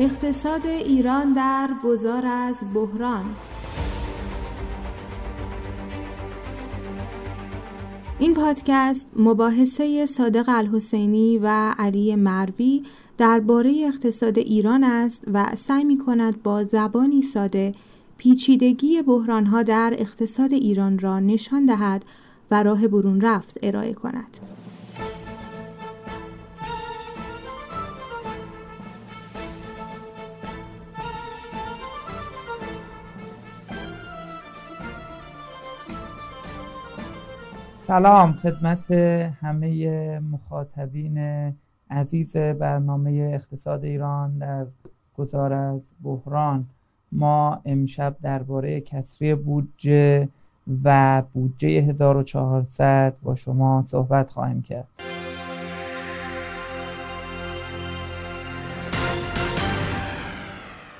اقتصاد ایران در گذار از بحران این پادکست مباحثه صادق الحسینی و علی مروی درباره اقتصاد ایران است و سعی می کند با زبانی ساده پیچیدگی بحرانها در اقتصاد ایران را نشان دهد و راه برون رفت ارائه کند. سلام خدمت همه مخاطبین عزیز برنامه اقتصاد ایران در گذار از بحران. ما امشب درباره کسری بودجه و بودجه 1400 با شما صحبت خواهیم کرد.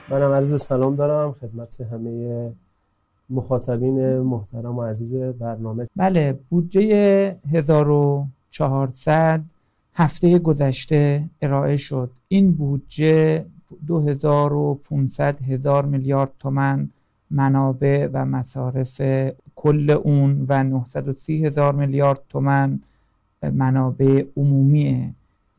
منم عرض سلام دارم خدمت همه مخاطبین محترم و عزیز برنامه. بله بودجه 1400 هفته گذشته ارائه شد. این بودجه 2500 هزار میلیارد تومن منابع و مصارف کل اون و 930 هزار میلیارد تومن منابع عمومی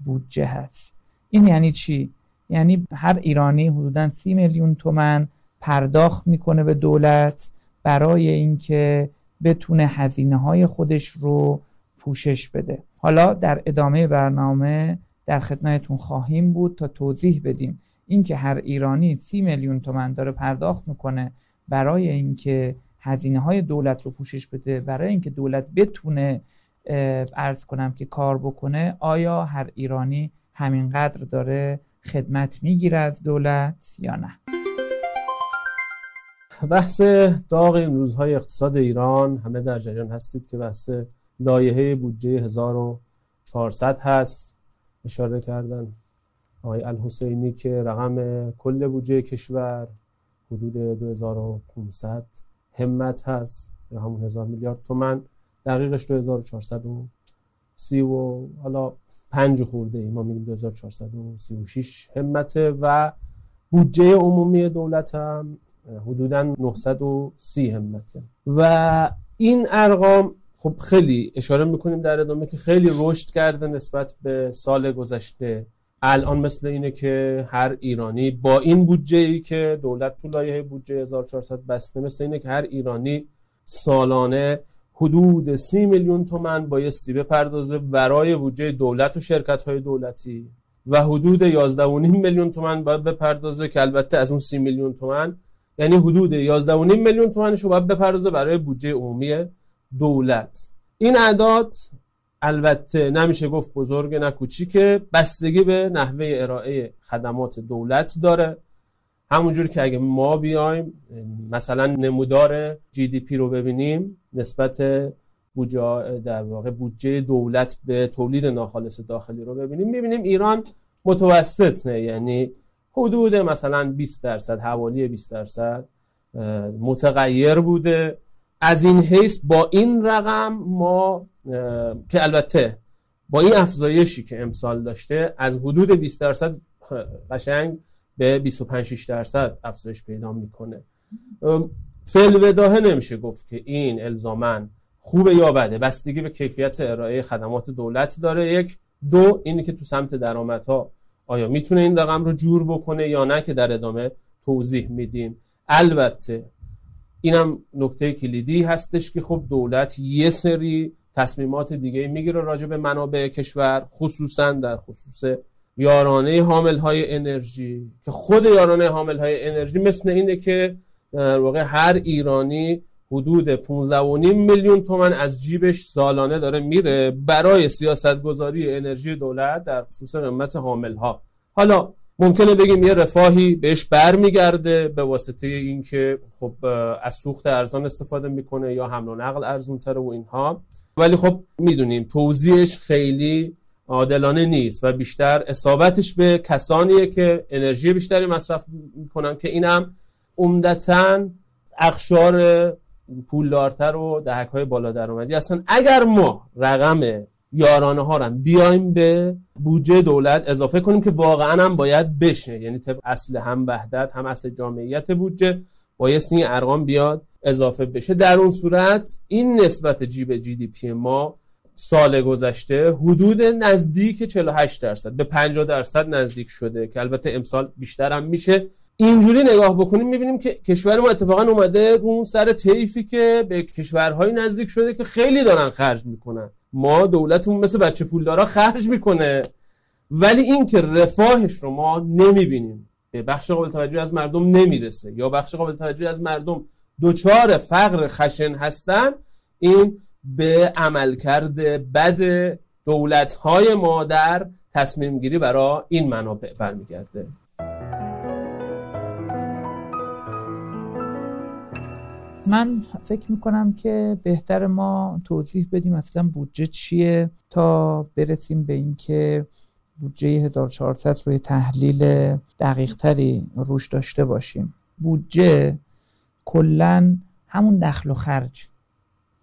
بودجه هست. این یعنی چی؟ یعنی هر ایرانی حدودا 30 میلیون تومن پرداخت می‌کنه به دولت برای اینکه بتونه هزینه های خودش رو پوشش بده. حالا در ادامه برنامه در خدمتتون خواهیم بود تا توضیح بدیم اینکه هر ایرانی سی میلیون تومن داره پرداخت می‌کنه برای اینکه هزینه های دولت رو پوشش بده برای اینکه دولت بتونه ارز کنم که کار بکنه آیا هر ایرانی همینقدر داره خدمت می‌گیره از دولت یا نه؟ بحث داغ این روزهای اقتصاد ایران. همه در جریان هستید که بحث لایحه بودجه 1400 هست. اشاره کردن آقای الحسینی که رقم کل بودجه کشور حدود 2500 همت هست. یا همون هزار میلیارد تومن دقیقش 2430 و حالا پنج خورده ای ما میگیم 2436 همته و بودجه عمومی دولت هم حدودا 930 همته و این ارقام خب خیلی اشاره می‌کنیم در ادامه که خیلی رشد کرده نسبت به سال گذشته. الان مثل اینه که هر ایرانی با این بودجه ای که دولت تو لایحه بودجه 1400 بسته مثل اینه که هر ایرانی سالانه حدود 30 میلیون تومن بایستی بپردازه برای بودجه دولت و شرکت های دولتی و حدود 11.5 میلیون تومن باید بپردازه که البته از اون 30 میلیون تومن یعنی حدود 11.5 میلیون تومنش رو باید بپردازه برای بودجه عمومی دولت. این اعداد البته نمیشه گفت بزرگ نه کوچیکه بستگی به نحوه ارائه خدمات دولت داره. همونجور که اگه ما بیایم مثلا نمودار جی دی پی رو ببینیم نسبت بودجه در واقع بودجه دولت به تولید ناخالص داخلی رو ببینیم می‌بینیم ایران متوسط نه یعنی حدود مثلا 20 درصد حوالی 20 درصد متغیر بوده. از این حیث با این رقم ما که البته با این افزایشی که امسال داشته از حدود 20 درصد قشنگ به 25 درصد افزایش پیدا می‌کنه. فعل بداهه نمیشه گفت که این الزامن خوبه یا بده. بستگی به کیفیت ارائه خدمات دولت داره. یک. دو اینی که تو سمت درآمدها آیا می‌تونه این رقم رو جور بکنه یا نه که در ادامه توضیح میدیم؟ البته اینم نکته کلیدی هستش که خب دولت یه سری تصمیمات دیگه می‌گیره راجع به منابع کشور خصوصا در خصوص یارانه حامل های انرژی که خود یارانه حامل های انرژی مثل اینه که در واقع هر ایرانی حدود 15.5 میلیون تومن از جیبش سالانه داره میره برای سیاست گذاری انرژی دولت در خصوص قیمت حامل ها حالا ممکنه بگیم یه رفاهی بهش برمیگرده به واسطه اینکه خب از سوخت ارزان استفاده می‌کنه یا حمل و نقل ارزونتره و اینها. ولی خب می‌دونیم توضیحش خیلی عادلانه نیست و بیشتر اصابتش به کسانیه که انرژی بیشتری مصرف می‌کنن که اینم عمدتا اقشار پولدارتر و دهک های بالا درآمدی هستن اگر ما رقم یارانه ها رو بیایم به بودجه دولت اضافه کنیم که واقعا هم باید بشه. یعنی طبق اصل هم وحدت هم اصل جامعیت بودجه بایستی این ارقام بیاد اضافه بشه. در اون صورت این نسبت جی به جی دی پی ما سال گذشته حدود نزدیک 48 درصد به 50 درصد نزدیک شده که البته امسال بیشتر هم میشه. اینجوری نگاه بکنیم می‌بینیم که کشور ما اتفاقا اومده اون سر طیفی که به کشورهای نزدیک شده که خیلی دارن خرج می‌کنن. ما دولتمون مثل بچه پولدارا خرج می‌کنه. ولی این که رفاهش رو ما نمی‌بینیم. به بخش قابل توجه از مردم نمی‌رسه. یا بخش قابل توجه از مردم دوچار فقر خشن هستن این به عملکرد بد دولت‌های ما در تصمیم گیری برای این منابع برمیگرده. من فکر می‌کنم که بهتر ما توضیح بدیم اصلا بودجه چیه تا برسیم به اینکه بودجه 1400 روی تحلیل دقیق تری روش داشته باشیم. بودجه کلا همون دخل و خرج.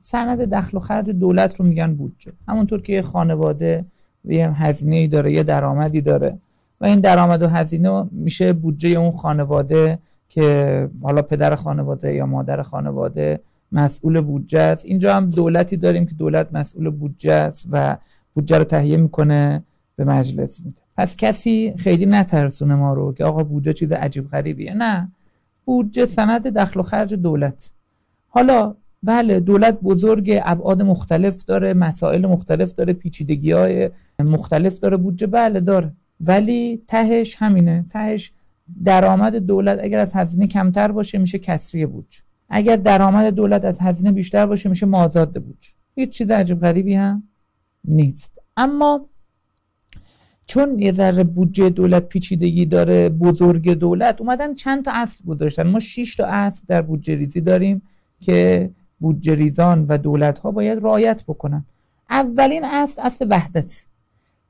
سند دخل و خرج دولت رو میگن بودجه. همونطور که یه خانواده یه هزینه داره یه درآمدی داره و این درآمد و هزینه میشه بودجه اون خانواده که حالا پدر خانواده یا مادر خانواده مسئول بودجه است اینجا هم دولتی داریم که دولت مسئول بودجه است و بودجه رو تهیه می‌کنه به مجلس میده. پس کسی خیلی نترسونه ما رو که آقا بودجه چیز عجیب غریبیه. نه بودجه سند دخل و خرج دولت. حالا بله دولت بزرگ ابعاد مختلف داره مسائل مختلف داره پیچیدگی های مختلف داره بودجه بله داره. ولی تهش همینه. تهش درآمد دولت اگر از هزینه کمتر باشه میشه کسری بودجه اگر درآمد دولت از هزینه بیشتر باشه میشه مازاد بودجه هیچ چیز عجیب غریبی هم نیست. اما چون یه ذره بودجه دولت پیچیدگی داره بزرگ دولت اومدن چند تا اصل گذاشتن. ما 6 تا اصل در بودجه ریزی داریم که بودجه ریزان و دولت ها باید رعایت بکنن. اولین اصل اصل وحدت.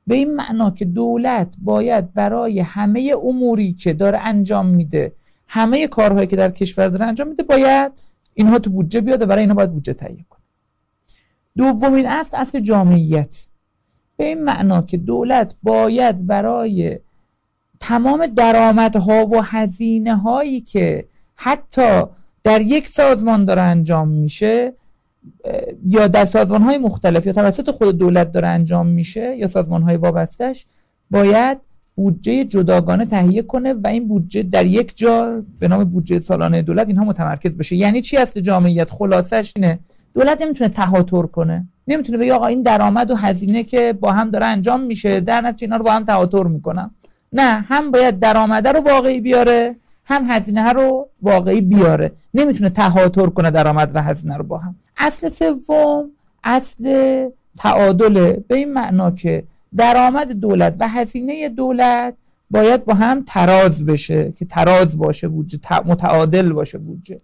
به این معنا که دولت باید برای همه اموری که داره انجام میده همه کارهایی که در کشور داره انجام میده باید اینها تو بودجه بیاد و برای اینها باید بودجه تهیه کنه. دومین اصل اصل جامعیت. به این معنا که دولت باید برای تمام درآمدها و هزینه هایی که حتی در یک سازمان داره انجام میشه یا در سازمان های مختلف یا توسط خود دولت داره انجام میشه یا سازمان های وابستش باید بودجه جداگانه تهیه کنه و این بودجه در یک جا به نام بودجه سالانه دولت اینها متمرکز بشه. یعنی چی هست جامعیت؟ خلاصش اینه دولت نمی‌تونه تهاتر کنه. نمی‌تونه بگه آقا این درآمد و هزینه که با هم داره انجام میشه در نتیجه اینا رو با هم تهاتر می‌کنم. نه هم باید درآمده رو واقعی بیاره هم هزینه رو واقعی بیاره. نمی‌تونه تهاتر کنه درآمد و هزینه رو با هم. اصل سوم اصل تعادله. به این معنا که درآمد دولت و هزینه دولت باید با هم تراز بشه که تراز باشه بودجه متعادل باشه بودجه.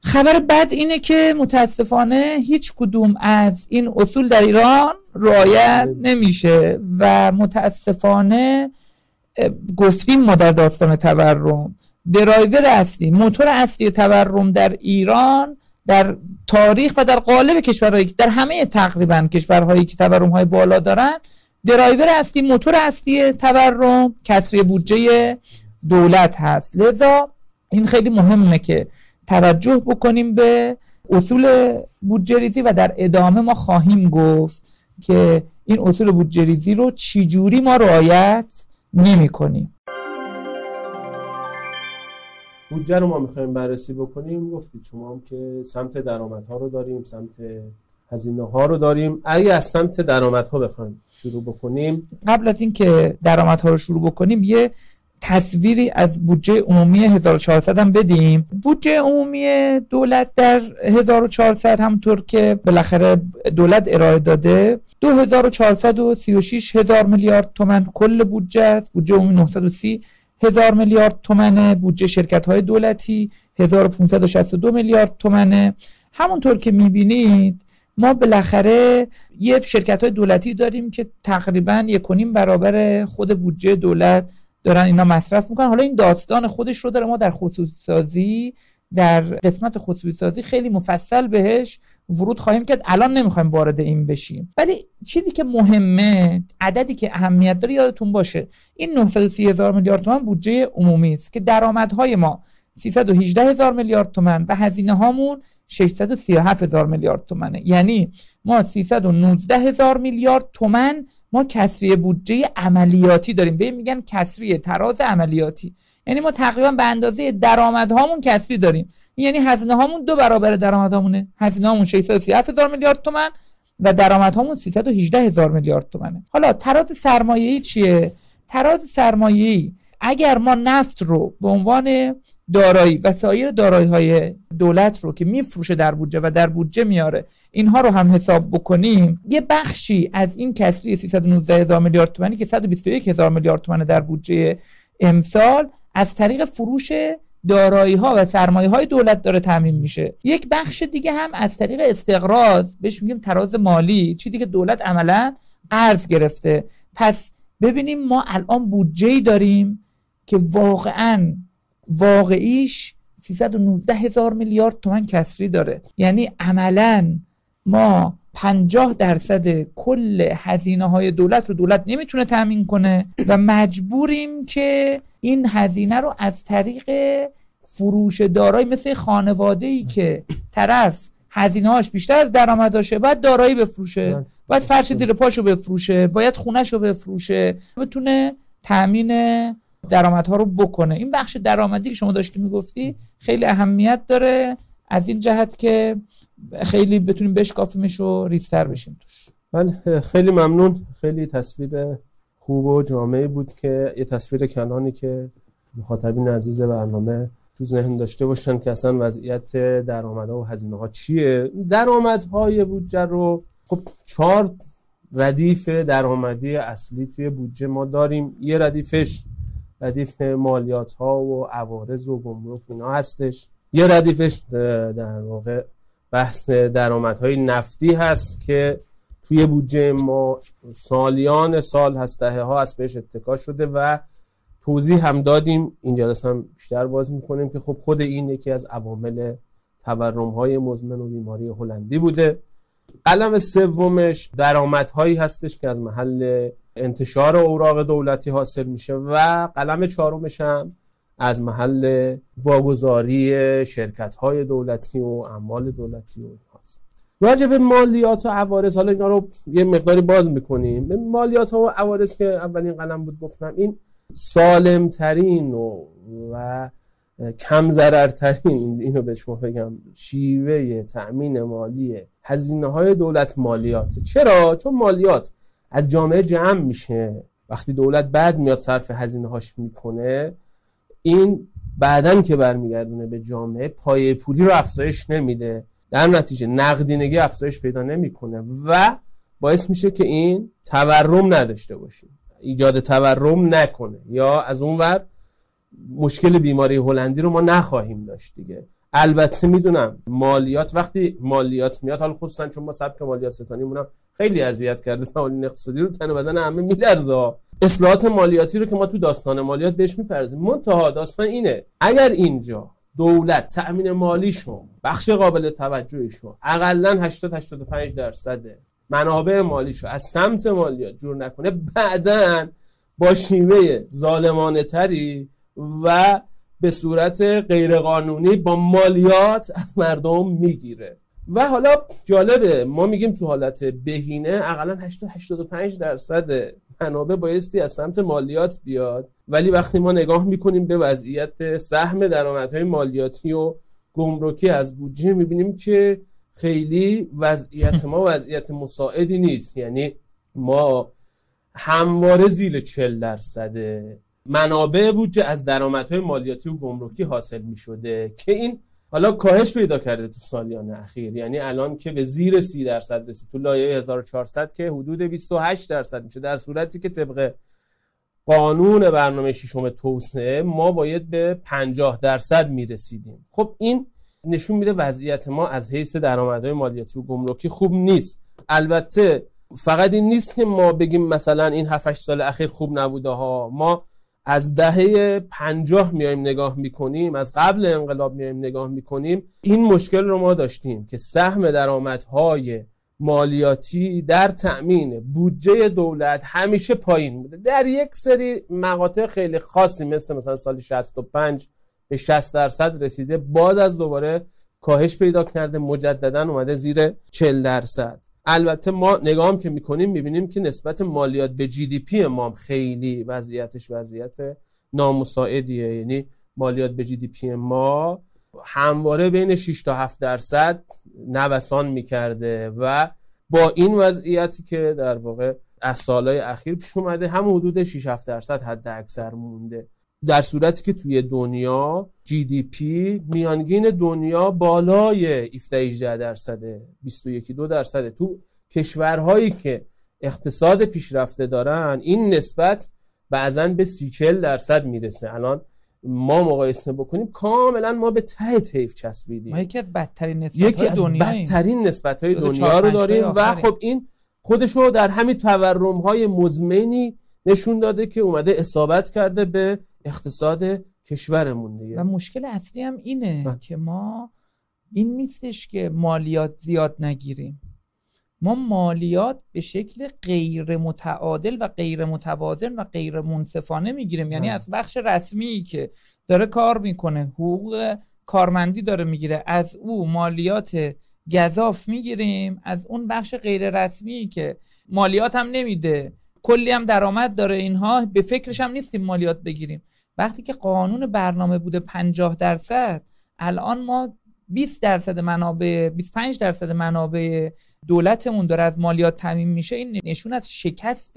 خبر بد اینه که متاسفانه هیچ کدوم از این اصول در ایران رعایت نمیشه و متاسفانه گفتیم ما در داستان تورم. درایور اصلی موتور اصلی تورم در ایران در تاریخ و در قالب کشورهایی در همه تقریبا کشورهایی که تورم های بالا دارن درایور اصلی موتور اصلی تورم کسری بودجه دولت هست. لذا این خیلی مهمه که توجه بکنیم به اصول بودجه ریزی و در ادامه ما خواهیم گفت که این اصول بودجه ریزی رو چجوری ما رعایت نمی کنیم. بودجه رو ما می‌خوایم بررسی بکنیم. گفتید شما هم که سمت درآمدها رو داریم سمت هزینه ها رو داریم. اگه از سمت درآمدها بخوایم شروع بکنیم. قبل از اینکه درآمدها رو شروع بکنیم یه تصویری از بودجه عمومی 1400 هم بدیم. بودجه عمومی دولت در 1400 همطور که بالاخره دولت ارائه داده 2436 هزار میلیارد تومن کل بودجه است. بودجه عمومی 930 هزار میلیارد تومنه بودجه شرکت های دولتی 1562 میلیارد تومنه همونطور که می‌بینید ما بالاخره یه شرکت های دولتی داریم که تقریبا یکونیم برابر خود بودجه دولت دارن اینا مصرف می‌کنن. حالا این داستان خودش رو داره. ما در خصوصی سازی در قسمت خصوصی سازی خیلی مفصل بهش ورود خواهیم کرد الان نمی‌خوایم وارد این بشیم. ولی چیزی که مهمه عددی که اهمیت داره یادتون باشه. این 930 هزار میلیارد تومان بودجه عمومی است که درآمدهای ما 318 هزار میلیارد تومن و هزینه هامون 637 هزار میلیارد تومنه. یعنی ما 319 هزار میلیارد تومن ما کسری بودجه عملیاتی داریم. به میگن کسری تراز عملیاتی. یعنی ما تقریبا به اندازه درآمدهامون کسری داریم. یعنی هزینه هامون دو برابر درآمدهامونه هزینه هامون 637 هزار میلیارد تومن و درآمدهامون 318 هزار میلیارد تومنه. حالا تراز سرمایه‌ای چیه؟ تراز سرمایه‌ای اگر ما نفت رو به عنوان دارایی و سایر دارایی های دولت رو که میفروشه در بودجه و در بودجه میاره اینها رو هم حساب بکنیم یه بخشی از این کسری 319 هزار میلیارد تومانی که 121 هزار میلیارد تومن در بودجه امسال از طریق فروش دارایی ها و سرمایه های دولت داره تامین میشه. یک بخش دیگه هم از طریق استقراض بهش میگیم تراز مالی چیزی که دولت عملا قرض گرفته. پس ببینیم ما الان بودجه داریم که واقعا واقعیش 319 هزار میلیارد تومن کسری داره. یعنی عملا ما 50 درصد کل هزینه های دولت رو دولت نمی‌تونه تامین کنه و مجبوریم که این هزینه رو از طریق فروش دارایی مثل خانواده ای که طرف هزینه هاش بیشتر از درآمداشه باید دارایی بفروشه. باید فرش زیر پاشو بفروشه باید خونهشو بفروشه بتونه تامین درآمدها رو بکنه. این بخش درآمدی که شما داشتی می‌گفتی خیلی اهمیت داره از این جهت که خیلی بتونیم بشکافیمش و ریزتر بشیم توش. بله خیلی ممنون خیلی تصویر خوب و جامعه بود که یه تصویر کنانی که مخاطبین عزیز برنامه تو ذهن داشته باشن که اصلا وضعیت درآمدها و هزینه ها چیه. درآمدهای بودجه رو خب چهار ردیف درآمدی اصلی توی بودجه ما داریم. یه ردیفش ردیف مالیات ها و عوارض و گمرک اینا هستش. یه ردیفش در واقع بحث درآمدهای نفتی هست که توی بودجه ما سالیان سال هست دهه ها هست بهش اتکا شده و توضیح هم دادیم. این جلسه هم بیشتر باز می‌کنیم که خب خود این یکی از عوامل تورم های مزمن و بیماری هلندی بوده. قلم سومش درآمدهایی هستش که از محل انتشار اوراق دولتی حاصل میشه و قلم چهارمش هم از محل واگذاری شرکت های دولتی و اموال دولتی و راجع به مالیات و عوارض حالا اینا رو یه مقداری باز می‌کنیم. به مالیات و عوارض که اولین قلم بود گفتم این سالم ترین و, و کم ضررترین اینو به شما بگم شیوه تأمین مالی هزینه های دولت مالیات. چرا؟ چون مالیات از جامعه جمع میشه. وقتی دولت بعد میاد صرف هزینه هاش می‌کنه این بعدا که برمیگردونه به جامعه پایه پولی رو افزایش نمیده. در نتیجه نقدینگی افزایش پیدا نمی‌کنه و باعث میشه که این تورم نداشته باشیم. ایجاد تورم نکنه. یا از اونور مشکل بیماری هلندی رو ما نخواهیم داشت دیگه. البته می‌دونم مالیات وقتی مالیات میاد حالا خصوصا چون ما سبک مالیات ستانی مونم خیلی اذیت کرده فعالین اقتصادی رو تن بدن همه میلرزه. اصلاحات مالیاتی رو که ما تو داستان مالیات بهش میپرزیم منتها داستان اینه اگر اینجا دولت تأمین مالیشون بخش قابل توجهشون. اقلا 80 85 درصد منابع مالیشو از سمت مالیات جور نکنه. بعدا با شیوه ظالمانه تری و به صورت غیرقانونی با مالیات از مردم می‌گیره. و حالا جالبه ما میگیم تو حالت بهینه اقلا 85 درصد منابع بایستی از سمت مالیات بیاد. ولی وقتی ما نگاه می‌کنیم به وضعیت سهم درآمدهای مالیاتی و گمرکی از بودجه می‌بینیم که خیلی وضعیت ما وضعیت مساعدی نیست. یعنی ما همواره زیر 40 درصد منابع بودجه از درآمدهای مالیاتی و گمرکی حاصل می شده که این حالا کاهش پیدا کرده تو سالیان اخیر. یعنی الان که به زیر 30 درصد رسید. تو لایه 1400 که حدود 28 درصد میشه. در صورتی که طبق قانون برنامه ششم توسعه ما باید به 50 درصد می‌رسیدیم. خب این نشون میده وضعیت ما از حیث درآمدهای مالیاتی و گمرکی خوب نیست. البته فقط این نیست که ما بگیم مثلا این 7 سال اخیر خوب نبوده ها. ما از دهه پنجاه میایم نگاه می‌کنیم از قبل انقلاب میایم نگاه می‌کنیم این مشکل رو ما داشتیم که سهم درآمدهای مالیاتی در تأمین بودجه دولت همیشه پایین بوده. در یک سری مقاطع خیلی خاصی مثل مثلا سال 65 به 60 درصد رسیده باز از دوباره کاهش پیدا کرده مجددا اومده زیر 40 درصد. البته ما نگاه که می‌کنیم می‌بینیم که نسبت مالیات به جی دی پی ما خیلی وضعیتش وضعیت نامساعدیه. یعنی مالیات به جی دی پی ما همواره بین 6 تا 7 درصد نوسان می‌کرده و با این وضعیتی که در واقع از سالهای اخیر پیش اومده هم حدود 6 7 درصد حد اکثر مونده. در صورتی که توی دنیا جی دی پی میانگین دنیا بالای 17 درصده 21 دو درصده تو کشورهایی که اقتصاد پیشرفته دارن این نسبت بعضا به 30 درصد می‌رسه. الان ما مقایسه بکنیم کاملا ما به ته تیف چسبیدیم. ما یکی از بدترین نسبت یکی از بدترین نسبت های دنیا رو داریم و خب این خودش رو در همین تورم های مزمنی نشون داده که اومده اصابت کرده به اقتصاد کشورمون دیگه. و مشکل اصلی هم اینه من. که ما این نیستش که مالیات زیاد نگیریم. ما مالیات به شکل غیر متعادل و غیر متوازن و غیر منصفانه می‌گیریم. یعنی از بخش رسمی که داره کار می‌کنه حقوق کارمندی داره می‌گیره از او مالیات گذاف می‌گیریم. از اون بخش غیر رسمی که مالیات هم نمیده. کلی هم درآمد داره اینها به فکرش هم نیستیم مالیات بگیریم. وقتی که قانون برنامه بوده 50 درصد الان ما 20 درصد منابع 25 درصد منابع دولتمون داره از مالیات تامین میشه. این نشون از شکست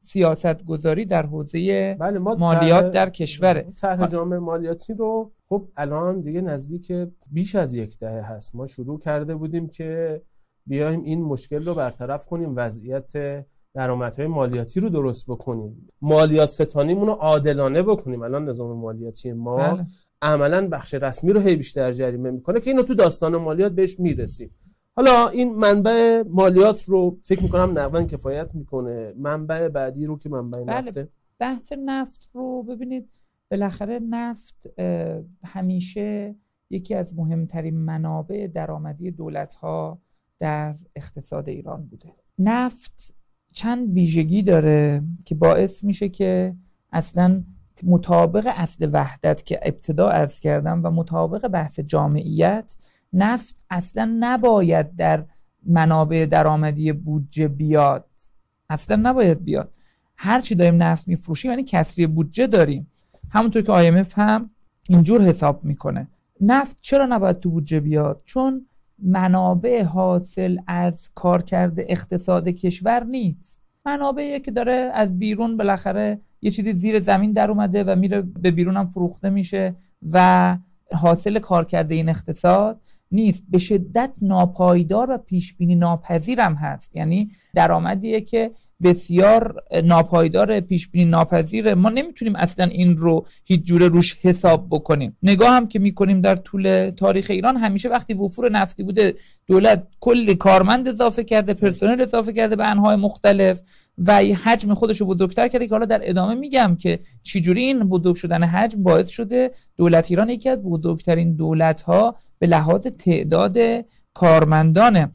سیاست گذاری در حوزه بله ما مالیات در کشوره. طرح جامعه مالیاتی رو خب الان دیگه نزدیک بیش از یک دهه هست. ما شروع کرده بودیم که بیایم این مشکل رو برطرف کنیم وضعیت درآمدهای مالیاتی رو درست بکنیم. مالیات ستانیمون رو عادلانه بکنیم. الان نظام مالیاتی ما بله. عملا بخش رسمی رو هی بیشتر جریمه می‌کنه که اینو تو داستان مالیات بهش می‌رسیم. حالا این منبع مالیات رو فکر می‌کنم نقدن کفایت می‌کنه. منبع بعدی رو که منبع بله. نفته. بحث نفت رو ببینید. بالاخره نفت همیشه یکی از مهمترین منابع درآمدی دولت ها در اقتصاد ایران بوده. نفت چند ویژگی داره که باعث میشه که اصلا مطابق اصل وحدت که ابتدا ارز کردم و مطابق بحث جامعیت نفت اصلا نباید در منابع درآمدی بودجه بیاد. اصلا نباید بیاد. هر چی داریم نفت میفروشیم یعنی کسری بودجه داریم. همونطور که IMF هم اینجور حساب می‌کنه. نفت چرا نباید تو بودجه بیاد؟ چون منابع حاصل از کار کرده اقتصاد کشور نیست. منابعی که داره از بیرون بالاخره یه چیزی زیر زمین در اومده و میره به بیرون هم فروخته میشه و حاصل کار کرده این اقتصاد نیست. به شدت ناپایدار و پیش بینی ناپذیرم هست. یعنی درآمدیه که بسیار ناپایدار پیش بینی ناپذیره ما نمی‌تونیم اصلا این رو هیچ جوره روش حساب بکنیم. نگاه هم که می‌کنیم در طول تاریخ ایران همیشه وقتی وفور نفتی بوده دولت کلی کارمند اضافه کرده پرسنل اضافه کرده به انهای مختلف و حجم خودش رو بزرگتر کرده که حالا در ادامه میگم که چجوری این بزرگ شدن حجم باعث شده دولت ایران یکی از بزرگترین دولت ها به لحاظ تعداد کارمندانه.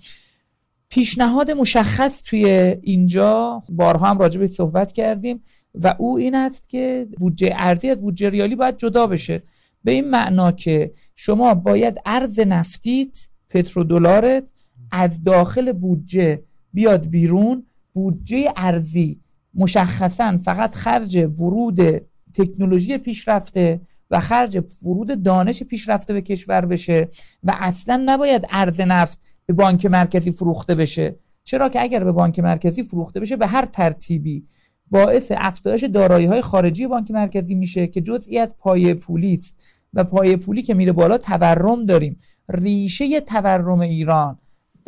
پیشنهاد مشخص توی اینجا بارها هم راجع به صحبت کردیم و او این است که بودجه ارزی از بودجه ریالی باید جدا بشه. به این معنا که شما باید ارز نفتیت پترودلارت از داخل بودجه بیاد بیرون. بودجه ارزی مشخصا فقط خرج ورود تکنولوژی پیشرفته و خرج ورود دانش پیشرفته به کشور بشه و اصلا نباید ارز نفت به بانک مرکزی فروخته بشه. چرا که اگر به بانک مرکزی فروخته بشه به هر ترتیبی باعث افزایش دارایی های خارجی بانک مرکزی میشه که جزئی از پایه پولی است. و پایه پولی که میره بالا تورم داریم. ریشه تورم ایران.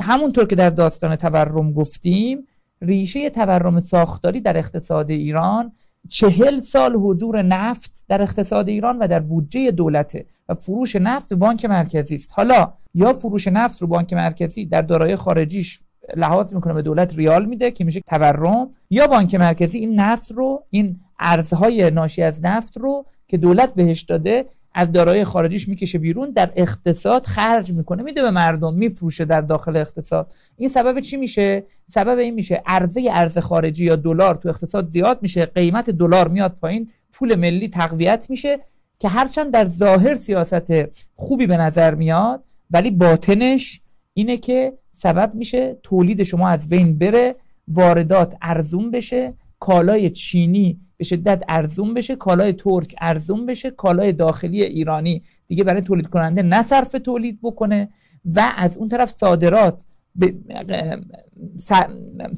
همونطور که در داستان تورم گفتیم ریشه تورم ساختاری در اقتصاد ایران چهل سال حضور نفت در اقتصاد ایران و در بودجه دولته. و فروش نفت به بانک مرکزی است. حالا یا فروش نفت رو بانک مرکزی در دارایی خارجیش لحاظ می‌کنه به دولت ریال میده که میشه تورم یا بانک مرکزی این نفت رو این ارزهای ناشی از نفت رو که دولت بهش داده از دارایی خارجیش می‌کشه بیرون در اقتصاد خرج می‌کنه. میده به مردم میفروشه در داخل اقتصاد. این سبب چی میشه؟ سبب این میشه عرضه ارز خارجی یا دلار تو اقتصاد زیاد میشه قیمت دلار میاد پایین پول ملی تقویت میشه که هرچند در ظاهر سیاست خوبی به نظر میاد ولی باطنش اینه که سبب میشه تولید شما از بین بره واردات ارزون بشه کالای چینی به شدت ارزون بشه کالای ترک ارزون بشه کالای داخلی ایرانی دیگه برای تولید کننده نه صرف تولید بکنه و از اون طرف صادرات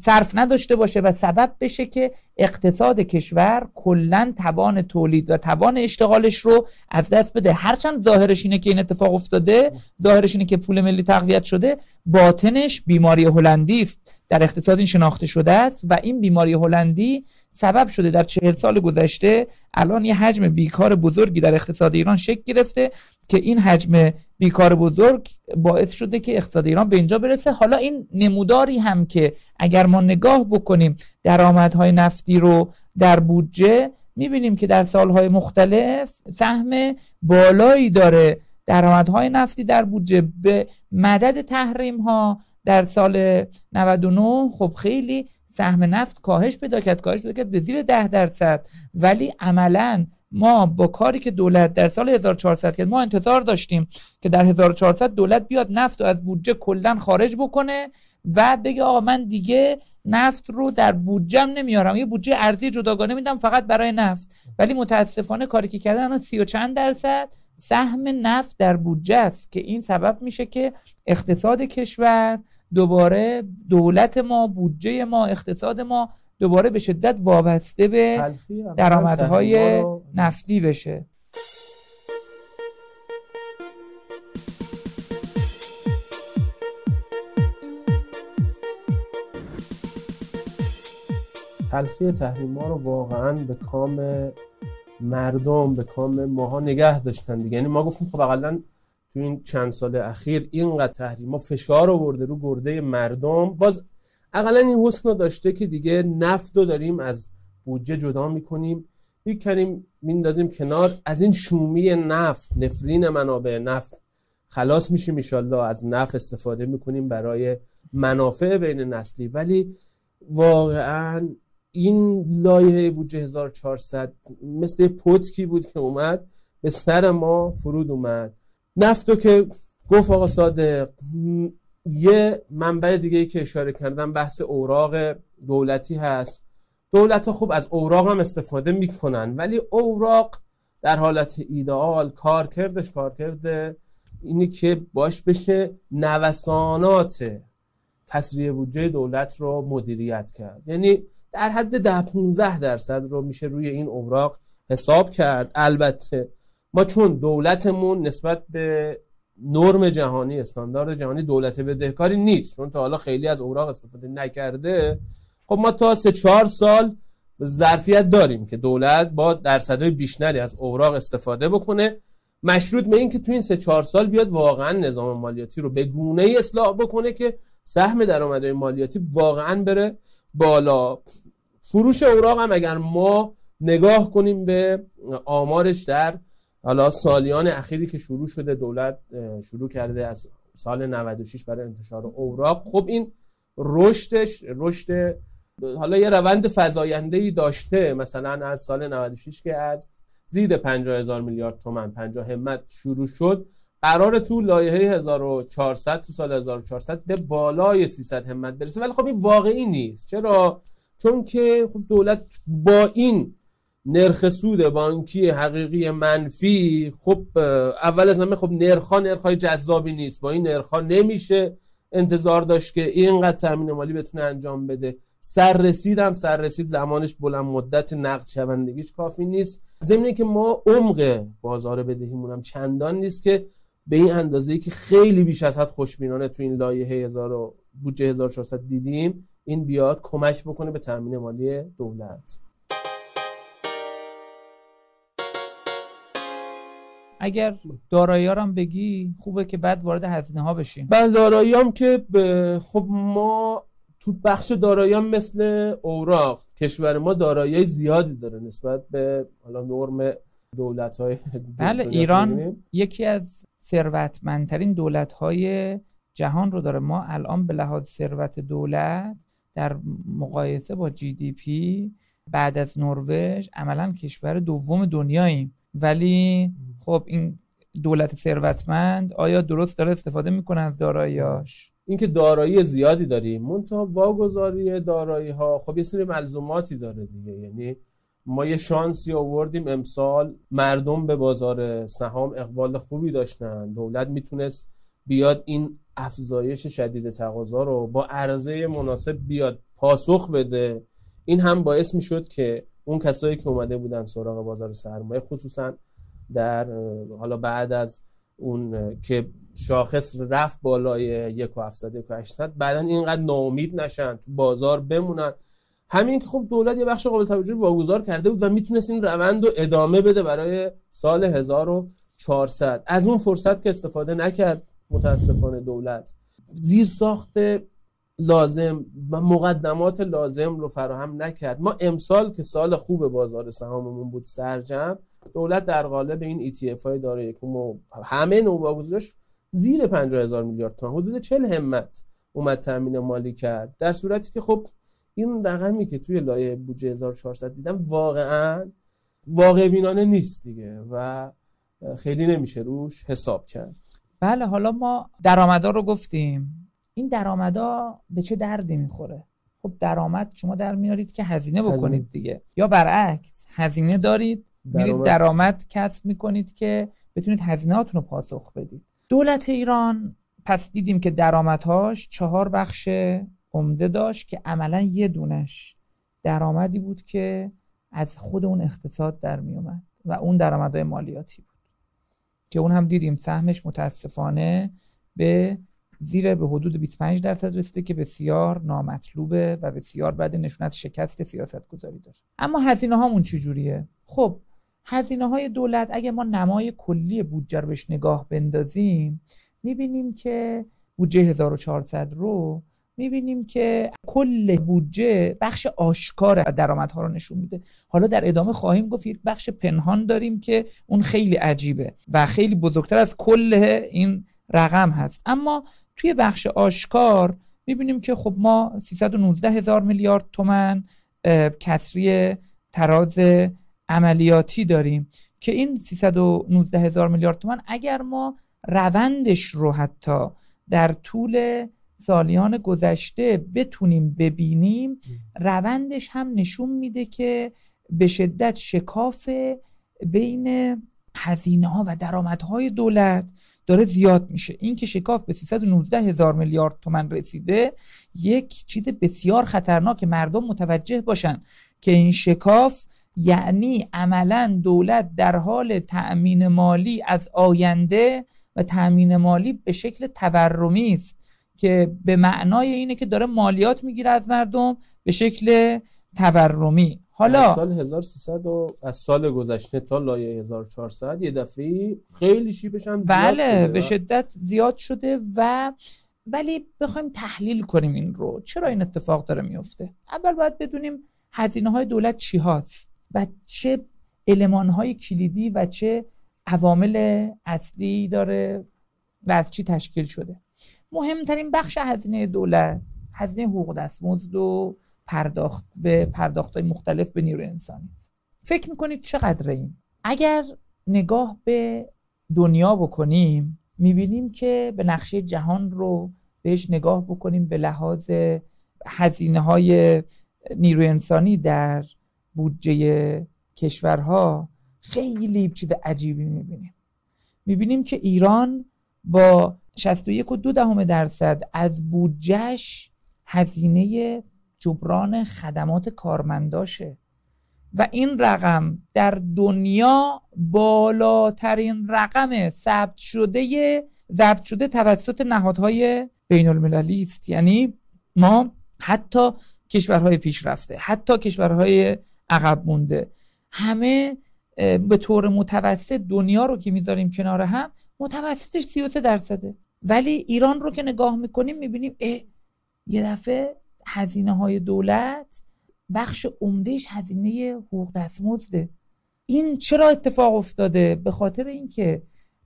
صرف نداشته باشه و سبب بشه که اقتصاد کشور کلا توان تولید و توان اشتغالش رو از دست بده. هرچند ظاهرش اینه که این اتفاق افتاده ظاهرش اینه که پول ملی تقویت شده باطنش بیماری هلندی است. در اقتصاد این شناخته شده است و این بیماری هلندی سبب شده در چهل سال گذشته الان یه حجم بیکار بزرگی در اقتصاد ایران شکل گرفته که این حجم بیکار بزرگ باعث شده که اقتصاد ایران به اینجا برسه. حالا این نموداری هم که اگر ما نگاه بکنیم درآمدهای نفتی رو در بودجه می‌بینیم که در سالهای مختلف سهم بالایی داره. درآمدهای نفتی در بودجه به مدد تحریم ها در سال 99 خب خیلی سهم نفت کاهش پیدا کرد کاهش پیدا کرد به زیر ده درصد. ولی عملا ما با کاری که دولت در سال 1400 کرد ما انتظار داشتیم که در 1400 دولت بیاد نفت رو از بودجه کلا خارج بکنه و بگه آقا من دیگه نفت رو در بودجم نمیارم. یه بودجه ارزی جداگانه میدم فقط برای نفت. ولی متاسفانه کاری که کردن الان سی و چند درصد سهم نفت در بودجه است که این سبب میشه که اقتصاد کشور دوباره دولت ما بودجه ما اقتصاد ما دوباره به شدت وابسته به درآمدهای نفتی بشه. تلخی تحریم ها رو واقعا به کام مردم به کام ماها نگه داشتن دیگه. یعنی ما گفتیم خب اقلا تو این چند سال اخیر اینقدر تحریما فشار آورده رو گرده مردم. باز اقلا این حسن داشته که دیگه نفت رو داریم از بودجه جدا می‌کنیم. می‌کنیم میندازیم کنار. از این شومی نفت نفرین منابع نفت خلاص میشیم ایشالله. از نفت استفاده می‌کنیم برای منافع بین نسلی. ولی واقعا این لایه بودجه 1400 مثل پتکی بود که اومد به سر ما فرود اومد. نفتو که گفت آقا صادق یه منبع دیگه ای که اشاره کردم بحث اوراق دولتی هست. دولت ها خوب از اوراق هم استفاده می‌کنن ولی اوراق در حالت ایدئال کار کردش کار کرده اینی که باش بشه نوسانات تصریه بودجه دولت رو مدیریت کرد. یعنی در حد ده 15 درصد رو میشه روی این اوراق حساب کرد. البته ما چون دولتمون نسبت به نرم جهانی استاندارد جهانی دولت بدهکاری نیست. چون تا حالا خیلی از اوراق استفاده نکرده. خب ما تا سه چهار سال ظرفیت داریم که دولت با درصدهای بیشتری از اوراق استفاده بکنه. مشروط به این که تو این سه چهار سال بیاد واقعا نظام مالیاتی رو به گونه ای اصلاح بکنه که سهم درآمدهای مالیاتی واقعا بره بالا. فروش اوراق هم اگر ما نگاه کنیم به آمارش در حالا سالیان اخیری که شروع شده دولت شروع کرده از سال 96 برای انتشار اوراق خب این رشدش رشد حالا یه روند فزاینده ای داشته مثلا از سال 96 که از زیر 50 هزار میلیارد تومن 50 همت شروع شد. قرار تو لایحه 1400 تو سال 1400 به بالای 300 همت برسه. ولی خب این واقعی نیست. چرا؟ چون که خب دولت با این نرخ سود بانکی حقیقی منفی خب اول از همه خب نرخ نرخ جذابی نیست. با این نرخ نمیشه انتظار داشت که اینقدر تامین مالی بتونه انجام بده. سررسید هم سررسید زمانش بلند مدت نقد شوندگیش کافی نیست. ضمن که ما عمق بازار بدهیمون هم چندان نیست که به این اندازه که خیلی بیش از حد خوشبینانه تو این لایحه 1000 بودجه 1400 دیدیم این بیاد کمک بکنه به تامین مالی دولت. اگر دارایی هم بگی خوبه که بعد وارد هزینه ها بشیم. بله دارایی هم که خب ما تو بخش دارایی هم مثل اوراق کشور ما دارایی زیادی داره نسبت به حالا نرم دولت های بله ایران یکی از ثروتمندترین دولت های جهان رو داره. ما الان به لحاظ ثروت دولت در مقایسه با جی دی پی بعد از نروژ عملا کشور دوم دنیاییم. ولی خب این دولت ثروتمند آیا درست داره استفاده می‌کنه از داراییاش اینکه دارایی زیادی داریم منتها واگذاری دارایی ها خب یه سری ملزوماتی داره دیگه. یعنی ما یه شانسی آوردیم امسال مردم به بازار سهام اقبال خوبی داشتن. دولت می‌تونست بیاد این افزایش شدید تقاضا رو با عرضه مناسب بیاد پاسخ بده. این هم باعث می‌شد که اون کسایی که اومده بودن سراغ بازار سرمایه خصوصا در حالا بعد از اون که شاخص رفت بالای یک و هفتصد یک و هشتصد بعدا اینقدر ناامید نشن تو بازار بمونن. همین که خب دولت یه بخش قابل توجهی واگذار کرده بود و می‌تونست این روند رو ادامه بده برای سال 1400 از اون فرصت که استفاده نکرد متاسفانه دولت. زیر ساخت لازم و مقدمات لازم رو فراهم نکرد. ما امسال که سال خوب بازار سهاممون بود سرجم دولت در قالب این ETF های داره یکم و همه نوواگذاریش زیر 50 هزار میلیارد تومان حدود 40 همت اومد تامین مالی کرد. در صورتی که خب این رقمی که توی لایه بودجه 1400 دیدم واقعا واقع بینانه نیست دیگه و خیلی نمیشه روش حساب کرد. بله حالا ما درآمدا رو گفتیم. این درآمدا به چه دردی می‌خوره؟ خب درآمد شما در میارید که هزینه بکنید دیگه. یا برعکس هزینه دارید میرید درآمد. کسب می‌کنید که بتونید هزینه هاتون رو پاسخ بدید. دولت ایران پس دیدیم که درآمدهاش چهار بخش عمده داشت که عملا یه دونش درآمدی بود که از خود اون اقتصاد در میومد و اون درآمدهای مالیاتی بود. که اون هم دیدیم سهمش متاسفانه به زیر به حدود 25 درصد رسیده که بسیار نامطلوبه و بسیار بد نشونت شکست سیاست گذاری داره. اما هزینه هامون چجوریه؟ خب هزینه های دولت اگه ما نمای کلی بودجه رو بهش نگاه بندازیم می‌بینیم که بودجه 1400 رو می‌بینیم که کل بودجه بخش آشکار درآمدها رو نشون میده. حالا در ادامه خواهیم گفت یک بخش پنهان داریم که اون خیلی عجیبه و خیلی بزرگتر از کل این رقم هست. اما توی بخش آشکار می‌بینیم که خب ما 319 هزار میلیارد تومن کسری تراز عملیاتی داریم که این 319 هزار میلیارد تومن اگر ما روندش رو حتی در طول سالیان گذشته بتونیم ببینیم روندش هم نشون میده که به شدت شکاف بین هزینه ها و درآمدهای دولت داره زیاد میشه. این که شکاف به 319 هزار میلیارد تومن رسیده یک چیز بسیار خطرناک. مردم متوجه باشن که این شکاف یعنی عملا دولت در حال تأمین مالی از آینده و تأمین مالی به شکل تورمی است که به معنای اینه که داره مالیات می‌گیره از مردم به شکل تورمی. حالا از سال 1300 و از سال گذشته تا لایه 1400 یه دفعه خیلی شیبش هم زیاد بله شده به شدت زیاد شده و ولی بخوایم تحلیل کنیم این رو. چرا این اتفاق داره میفته؟ اول باید بدونیم هزینه های دولت چی هاست و چه علمان های کلیدی و چه عوامل اصلی داره و از چی تشکیل شده. مهمترین بخش هزینه دولت هزینه حقوق دستمزد و پرداخت به پرداخت مختلف به نیروی انسانی فکر می‌کنید چقدر این؟ اگر نگاه به دنیا بکنیم می‌بینیم که به نقشه جهان رو بهش نگاه بکنیم به لحاظ هزینه های نیروی انسانی در بودجه کشورها خیلی چیز عجیبی می‌بینیم. می‌بینیم که ایران با 61 و دو دهم درصد از بودجهش هزینه جبران خدمات کارمنداشه. و این رقم در دنیا بالاترین رقم ثبت شده ضبط شده توسط نهادهای بین المللی است. یعنی ما حتی کشورهای پیشرفته حتی کشورهای عقب مونده همه به طور متوسط دنیا رو که می‌ذاریم کنار هم متوسطش 33 درصده. ولی ایران رو که نگاه می‌کنیم می‌بینیم اه یه دفعه هزینه های دولت بخش عمدهش هزینه حقوق دستمزده این چرا اتفاق افتاده؟ به خاطر اینکه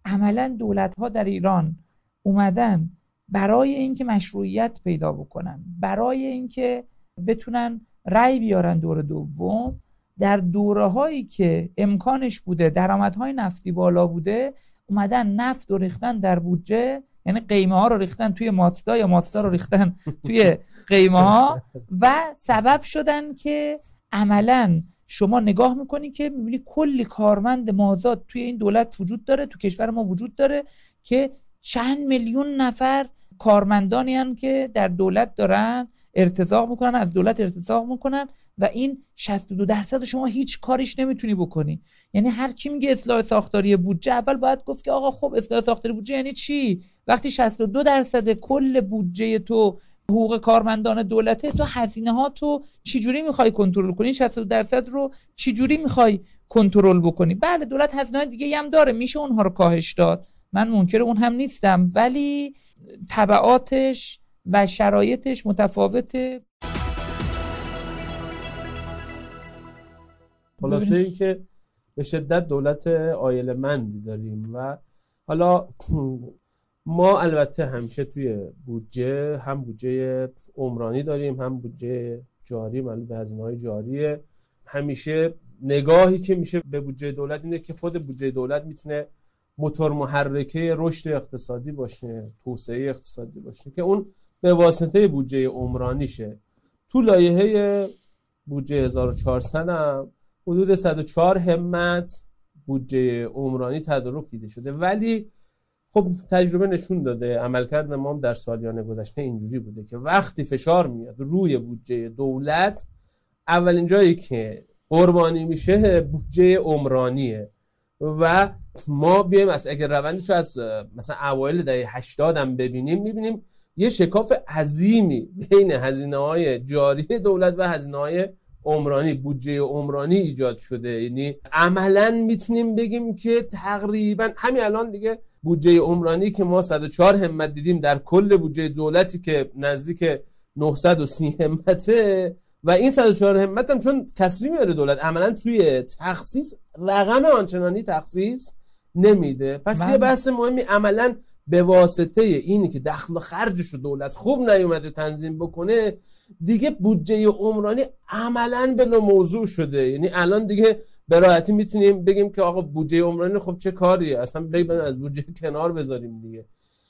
عملا دولت ها در ایران اومدن برای اینکه مشروعیت پیدا بکنن برای اینکه بتونن رأی بیارن دور دوم. در دوره هایی که امکانش بوده درآمدهای نفتی بالا بوده اومدن نفت رو ریختن در بودجه یعنی قیمه ها رو ریختن توی ماستا یا ماستا رو ریختن توی قیمه ها و سبب شدن که عملا شما نگاه می‌کنی که می‌بینی کلی کارمند مازاد توی این دولت وجود داره تو کشور ما وجود داره که چند میلیون نفر کارمندانی هن که در دولت دارن ارتزاق می‌کنن از دولت ارتزاق می‌کنن و این 62 درصد شما هیچ کاریش نمی‌تونی بکنی. یعنی هر کی میگه اصلاح ساختاری بودجه اول باید گفت که آقا خب اصلاح ساختاری بودجه یعنی چی؟ وقتی 62 درصد کل بودجه تو حقوق کارمندان دولته تو هزینه ها تو چجوری می‌خوای کنترل کنی؟ 62 درصد رو چجوری می‌خوای کنترل بکنی؟ بله دولت هزینه دیگه هم داره میشه اونها رو کاهش داد. من منکر اون هم نیستم ولی طبعاتش و شرایطش متفاوته. خلاصه این که به شدت دولت آیل مندی داریم و حالا ما البته همیشه توی بودجه هم بودجه عمرانی داریم هم بودجه جاری معلوم به هزینه های جاریه. همیشه نگاهی که میشه به بودجه دولت اینه که خود بودجه دولت می‌تونه موتور محرکه رشد اقتصادی باشه توسعه اقتصادی باشه که اون به واسطه بودجه عمرانیشه. تو لایحه بودجه 1400 هم حدود 104 همت بودجه عمرانی تدارک دیده شده. ولی خب تجربه نشون داده عملکرد ما در سالیان گذشته اینجوری بوده که وقتی فشار میاد روی بودجه دولت اولین جایی که قربانی میشه بودجه عمرانیه و ما بیایم از اگر روندش رو از مثلا اوایل دهه 80 هم ببینیم می‌بینیم یه شکاف عظیمی بین هزینه های جاری دولت و هزینه های عمرانی بودجه عمرانی ایجاد شده. یعنی عملا می‌تونیم بگیم که تقریبا همین الان دیگه بودجه عمرانی که ما 104 همت دیدیم در کل بودجه دولتی که نزدیک 930 همته و این 104 همت هم چون کسری میاره دولت عملا توی تخصیص رقم آنچنانی تخصیص نمیده. پس یه بحث مهمی عملا به واسطه اینی که دخل و خرجش رو دولت خوب نیومده تنظیم بکنه دیگه بودجه عمرانی عملا به موضوع شده. یعنی الان دیگه به راحتی می‌تونیم بگیم که آقا بودجه عمرانی خب چه کاریه؟ اصلا بگیم از بودجه کنار بذاریم دیگه.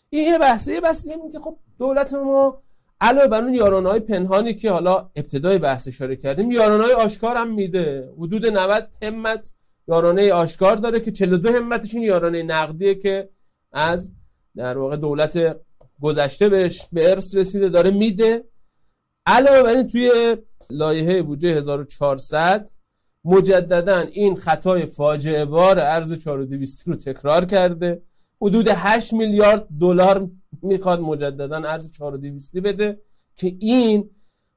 این یه بحثه یه بحث دیگه که خب دولت ما علاوه بر اون یارانهای پنهانی که حالا ابتدای بحث اشاره کردیم یارانهای آشکار هم میده. حدود 90 همت یارانه آشکار داره که 42 همتش این یارانه نقدیه که از در واقع دولت گذشته بهش به ارث رسیده داره میده. علاوه بر این توی لایحه بودجه 1400 مجددا این خطای فاجعه بار ارز 4200 رو تکرار کرده. حدود 8 میلیارد دلار می‌خواد مجددا ارز 4200 بده که این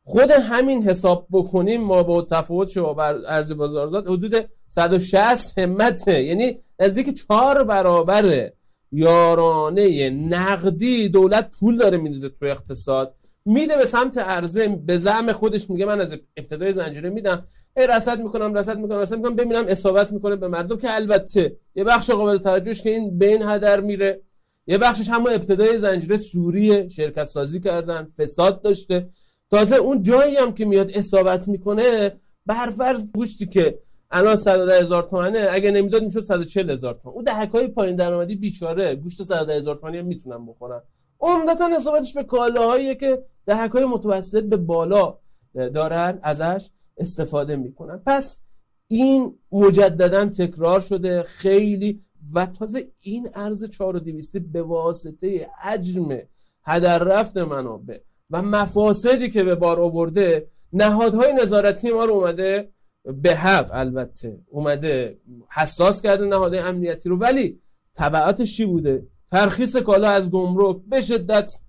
خود همین حساب بکنیم ما با تفاوت شما بر ارز بازارزاد حدود 160 همته. یعنی نزدیک 4 برابر یارانه نقدی دولت پول داره میریزه تو اقتصاد. میده به سمت عرضه به زعم خودش میگه من از ابتدای زنجیره میدم. ای رصد می‌کنم رصد می‌کنم رصد می‌کنم. ببینم اصابت می‌کنه به مردم که البته یه بخش قابل توجهش که این بین هدر میره. یه بخشش همون ابتدای زنجیره سوریه شرکت سازی کردن فساد داشته. تازه اون جایی هم که میاد اصابت می‌کنه برفرض گوشتی که الان 110 هزار تومنه اگه نمی‌داد می‌شد 140 هزار تومن. اون دهک های پایین درآمدی بیچاره. گوشت 110 هزار تومانی هم می‌تونن بخورن. عمدتا اصابتش به کالاهایی که دهک های متوسط به بالا دارن ازش استفاده می‌کنن. پس این مجددا تکرار شده. خیلی و تازه این ارز 4200 به واسطه حجم هدر رفت منابع و مفاسدی که به بار آورده نهادهای نظارتی ما رو اومده به حق البته. اومده حساس کرده نهادهای امنیتی رو. ولی تبعاتش چی بوده؟ ترخیص کالا از گمرک به شدت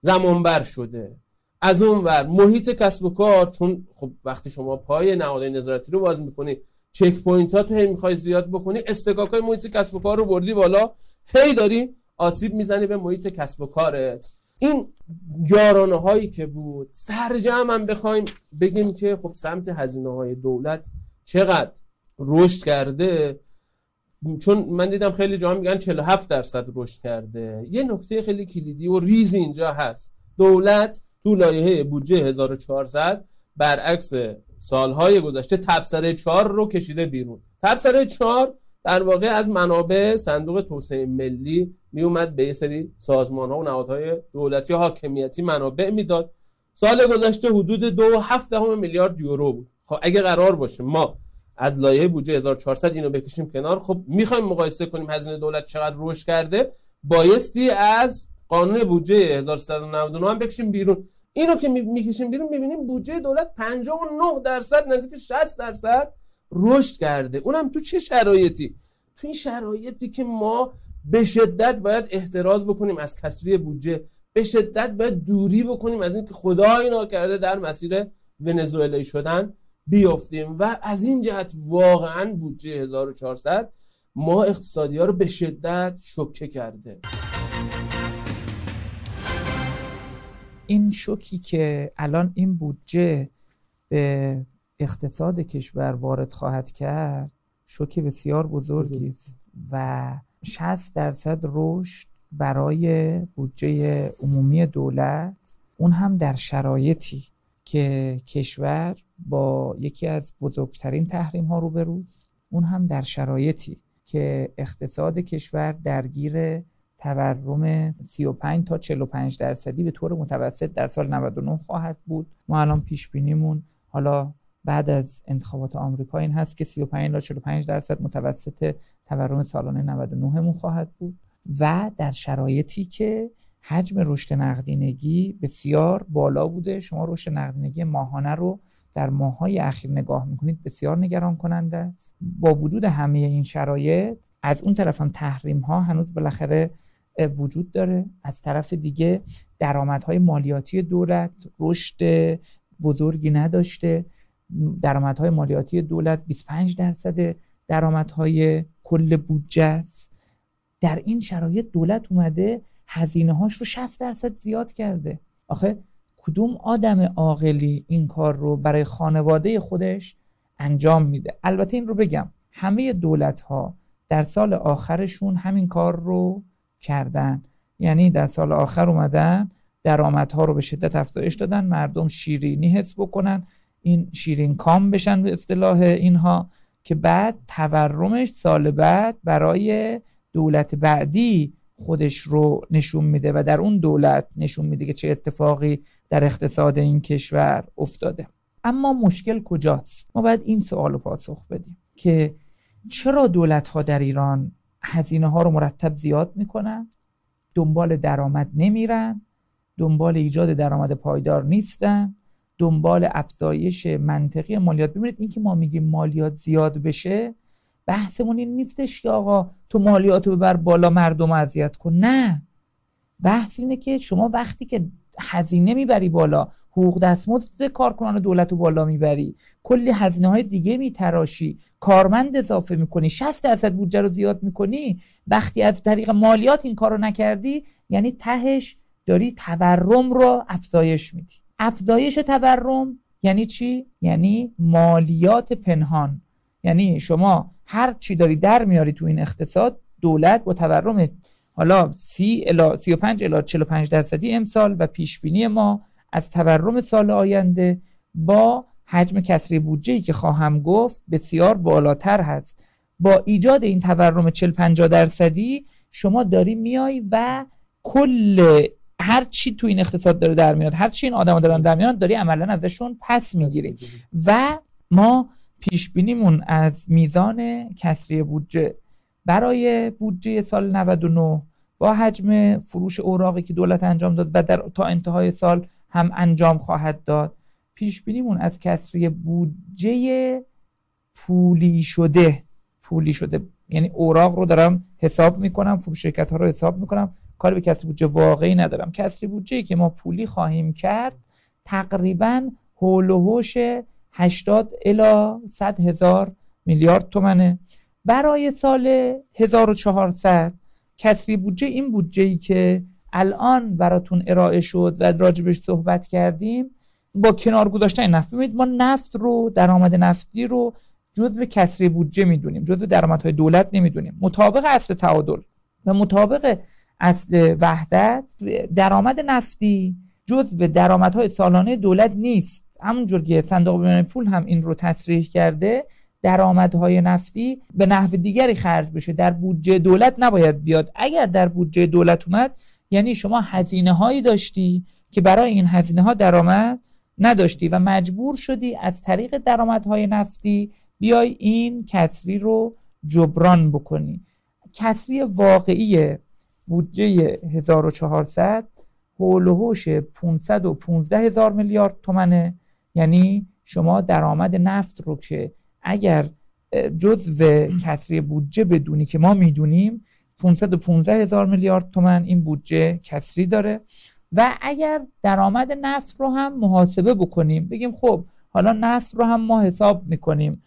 زمانبر شده. از اون ور محیط کسب و کار چون خب وقتی شما پای نهادهای نظارتی رو باز می‌کنی checkpoint ها تو می‌خوای زیاد بکنی اصطکاک های محیط کسب و کار رو بردی بالا هی داری آسیب می‌زنی به محیط کسب و کارت. این یارانه هایی که بود سرجمع هم بخوایم بگیم که خب سمت هزینه های دولت چقدر رشد کرده. چون من دیدم خیلی جا میگن 47 درصد رشد کرده. یه نکته خیلی کلیدی و ریز اینجا هست. دولت تو لایحه بودجه 1400 برعکس سالهای گذشته تبصره 4 رو کشیده بیرون. تبصره 4 در واقع از منابع صندوق توسعه ملی می اومد به یه سری سازمان ها و نهادهای دولتی و حاکمیتی منابع می‌داد. سال گذشته حدود دو هفت میلیارد یورو بود. خب اگه قرار باشه ما از لایحه بودجه 1400 اینو بکشیم کنار. خب می‌خوایم مقایسه کنیم هزینه دولت چقدر رشد کرده. بایستی از قانون بودجه 1399 هم بکشیم بیرون. اینو که می‌کشیم بیرون می‌بینیم بودجه دولت 59 درصد نزدیک 60 درصد رشد کرده. اونم تو چه شرایطی؟ تو این شرایطی که ما به شدت باید احتراز بکنیم از کسری بودجه. به شدت باید دوری بکنیم از اینکه خدا اینا کرده در مسیر ونزوئلایی شدن. بیافتیم و از این جهت واقعا بودجه 1400 ما اقتصادی ها رو به شدت شوکه کرده. این شوکی که الان این بودجه به اقتصاد کشور وارد خواهد کرد شوک بسیار بزرگی است و 60 درصد رشد برای بودجه عمومی دولت اون هم در شرایطی که کشور با یکی از بزرگترین تحریم ها روبروست اون هم در شرایطی که اقتصاد کشور درگیر تورم 35 تا 45 درصدی به طور متوسط در سال 99 خواهد بود. ما الان پیش بینیمون حالا بعد از انتخابات آمریکا این هست که 35 تا 45 درصد متوسط تورم سالانه 99 مون خواهد بود و در شرایطی که حجم رشد نقدینگی بسیار بالا بوده. شما رشد نقدینگی ماهانه رو در ماهای اخیر نگاه می‌کنید بسیار نگران کننده است. با وجود همه این شرایط از اون طرف هم تحریم ها هنوز بالاخره وجود داره. از طرف دیگه درآمدهای مالیاتی دولت رشد بزرگی نداشته. درآمدهای مالیاتی دولت 25 درصد درآمدهای کل بودجه است. در این شرایط دولت اومده هزینه هاش رو 60 درصد زیاد کرده. آخه کدوم آدم عاقلی این کار رو برای خانواده خودش انجام میده؟ البته این رو بگم همه دولت ها در سال آخرشون همین کار رو کردن. یعنی در سال آخر اومدن درآمدها رو به شدت افزایش دادن مردم شیرینی حس بکنن این شیرین کام بشن به اصطلاح اینها که بعد تورمش سال بعد برای دولت بعدی خودش رو نشون میده و در اون دولت نشون میده که چه اتفاقی در اقتصاد این کشور افتاده. اما مشکل کجاست؟ ما باید این سوال رو پاسخ بدیم که چرا دولت ها در ایران هزینه ها رو مرتب زیاد می‌کنن دنبال درآمد نمیرن دنبال ایجاد درآمد پایدار نیستن دنبال افزایش منطقی مالیات؟ ببینید اینکه ما میگیم مالیات زیاد بشه بحثمون این نیستش که آقا تو مالیات رو ببر بالا مردم اذیت کن. نه. بحث اینه که شما وقتی که هزینه می‌بری بالا حقوق دستمزد کارکنان دولت رو بالا می‌بری کلی هزینه های دیگه میتراشی کارمند اضافه می‌کنی 60 درصد بودجه رو زیاد می‌کنی وقتی از طریق مالیات این کار نکردی یعنی تهش داری تورم رو افزایش میدی. افزایش تورم یعنی چی؟ یعنی مالیات پنهان. یعنی شما هر چی داری در میاری تو این اقتصاد دولت با تورم حالا 30 الی 35 الی 45 درصدی امسال و پیش بینی ما از تورم سال آینده با حجم کسری بودجه که خواهم گفت بسیار بالاتر هست. با ایجاد این تورم 40 50 درصدی شما داری میای و کل هر چی تو این اقتصاد داره در میاد هر چی این آدما دارن در میاد داری عملا ازشون پس می‌گیری. و ما پیش بینیمون از میزان کسری بودجه. برای بودجه سال 99 با حجم فروش اوراقی که دولت انجام داد و در تا انتهای سال هم انجام خواهد داد پیش بینیمون از کسری بودجه پولی شده. پولی شده. یعنی اوراق رو دارم حساب می‌کنم فروش شرکت ها رو حساب می‌کنم. کاری به کسری بودجه واقعی ندارم. کسری بودجه که ما پولی خواهیم کرد تقریبا هول و هوش 80 الی 100 هزار میلیارد تومنه. برای سال 1400 کسری بودجه این بودجه ای که الان براتون ارائه شد و راجبش صحبت کردیم با کنار گذاشتن نفت. ببینید ما نفت رو درآمد نفتی رو جزء کسری بودجه می‌دونیم جزء درآمدهای دولت نمی‌دونیم. مطابق اصل تعادل و مطابق اصل وحدت درآمد نفتی جزء درآمدهای سالانه دولت نیست. همونجور که صندوق بین پول هم این رو تصریح کرده درآمدهای نفتی به نحو دیگری خرج بشه. در بودجه دولت نباید بیاد. اگر در بودجه دولت اومد یعنی شما هزینه هایی داشتی که برای این هزینه ها درآمد نداشتی و مجبور شدی از طریق درآمدهای نفتی بیای این کسری رو جبران بکنی. کسری واقعی بودجه 1400 حول و حوش 515 هزار میلیارد تومنه. یعنی شما درآمد نفت رو که اگر جزو کسری بودجه بدونی که ما می‌دونیم 515 هزار میلیارد تومن این بودجه کسری داره. و اگر درآمد نفت رو هم محاسبه بکنیم بگیم خب حالا نفت رو هم ما حساب می‌کنیم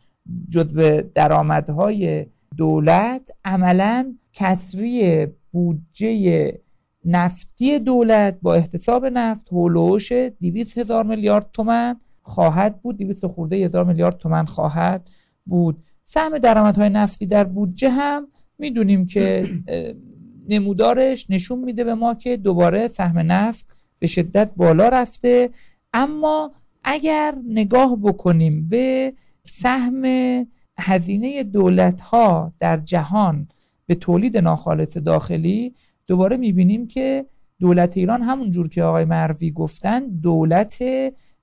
جزو درآمدهای دولت عملا کسری بودجه نفتی دولت با احتساب نفت هولوش 200 هزار میلیارد تومن خواهد بود. 200 خورده هزار میلیارد تومن خواهد بود. سهم درآمدهای نفتی در بودجه هم می‌دونیم که نمودارش نشون میده به ما که دوباره سهم نفت به شدت بالا رفته. اما اگر نگاه بکنیم به سهم هزینه دولت ها در جهان به تولید ناخالص داخلی دوباره می‌بینیم که دولت ایران همون جور که آقای مروی گفتن دولت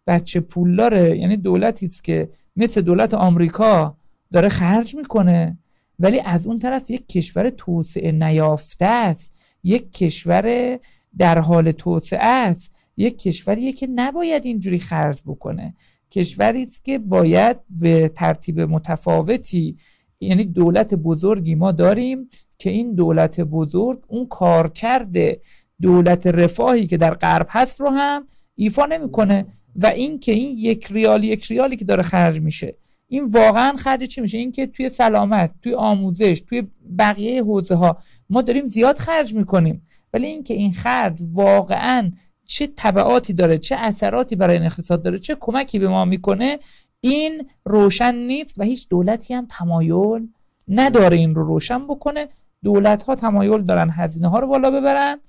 بچه پولداره. یعنی دولتی که مثل دولت آمریکا داره خرج می‌کنه. ولی از اون طرف یک کشور توسعه نیافته است. یک کشور در حال توسعه است. یک کشوریه که نباید اینجوری خرج بکنه. کشوری است که باید به ترتیب متفاوتی یعنی دولت بزرگی ما داریم که این دولت بزرگ اون کار کرده دولت رفاهی که در غرب هست رو هم ایفا نمی‌کنه. و این که این یک ریال یک ریالی که داره خرج میشه. این واقعا خرج چی میشه؟ اینکه توی سلامت توی آموزش توی بقیه حوزه ها ما داریم زیاد خرج می‌کنیم. ولی اینکه این خرج واقعا چه تبعاتی داره چه اثراتی برای این اقتصاد داره چه کمکی به ما می‌کنه این روشن نیست و هیچ دولتی هم تمایل نداره این رو روشن بکنه. دولت ها تمایل دارن هزینه ها رو بالا ببرن.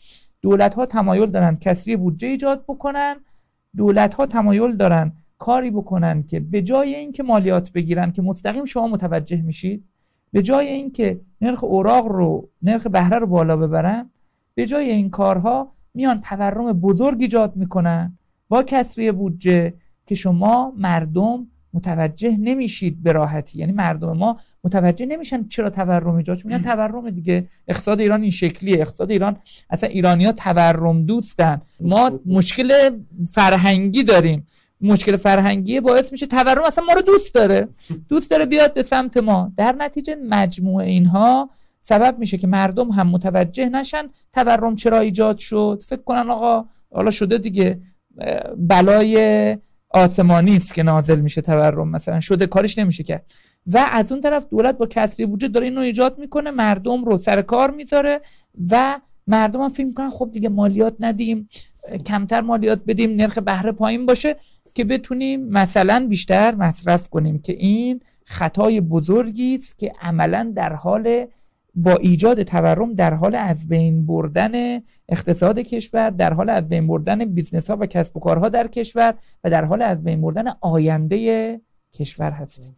دولت ها تمایل دارن کسری بودجه ایجاد بکنن. دولت ها تمایل دارن کاری بکنن که به جای اینکه مالیات بگیرن که مستقیم شما متوجه میشید به جای اینکه نرخ اوراق رو نرخ بهره رو بالا ببرن به جای این کارها میان تورم بزرگ ایجاد می‌کنن با کسری بودجه که شما مردم متوجه نمیشید به راحتی. یعنی مردم ما متوجه نمیشن چرا تورم ایجاد میگن تورم دیگه اقتصاد ایران این شکلیه. اقتصاد ایران اصلا ایرانی ها تورم دوستن. ما مشکل فرهنگی داریم. مشکل فرهنگی باعث میشه تورم اصلا ما رو دوست داره. دوست داره بیاد به سمت ما. در نتیجه مجموع اینها سبب میشه که مردم هم متوجه نشن تورم چرا ایجاد شد. فکر کنن آقا حالا شده دیگه بلای آسمانی است که نازل میشه تورم. مثلا شده کارش نمیشه کرد. و از اون طرف دولت با کسری وجود داره اینو ایجاد می‌کنه. مردم رو سر کار می‌ذاره و مردم هم فکر می‌کنن خب دیگه مالیات ندیم کمتر مالیات بدیم نرخ بهره پایین باشه که بتونیم مثلا بیشتر مصرف کنیم. که این خطای بزرگی است که عملا در حال با ایجاد تورم در حال از بین بردن اقتصاد کشور در حال از بین بردن business ها و کسب و کارها در کشور و در حال از بین بردن آینده کشور هستیم.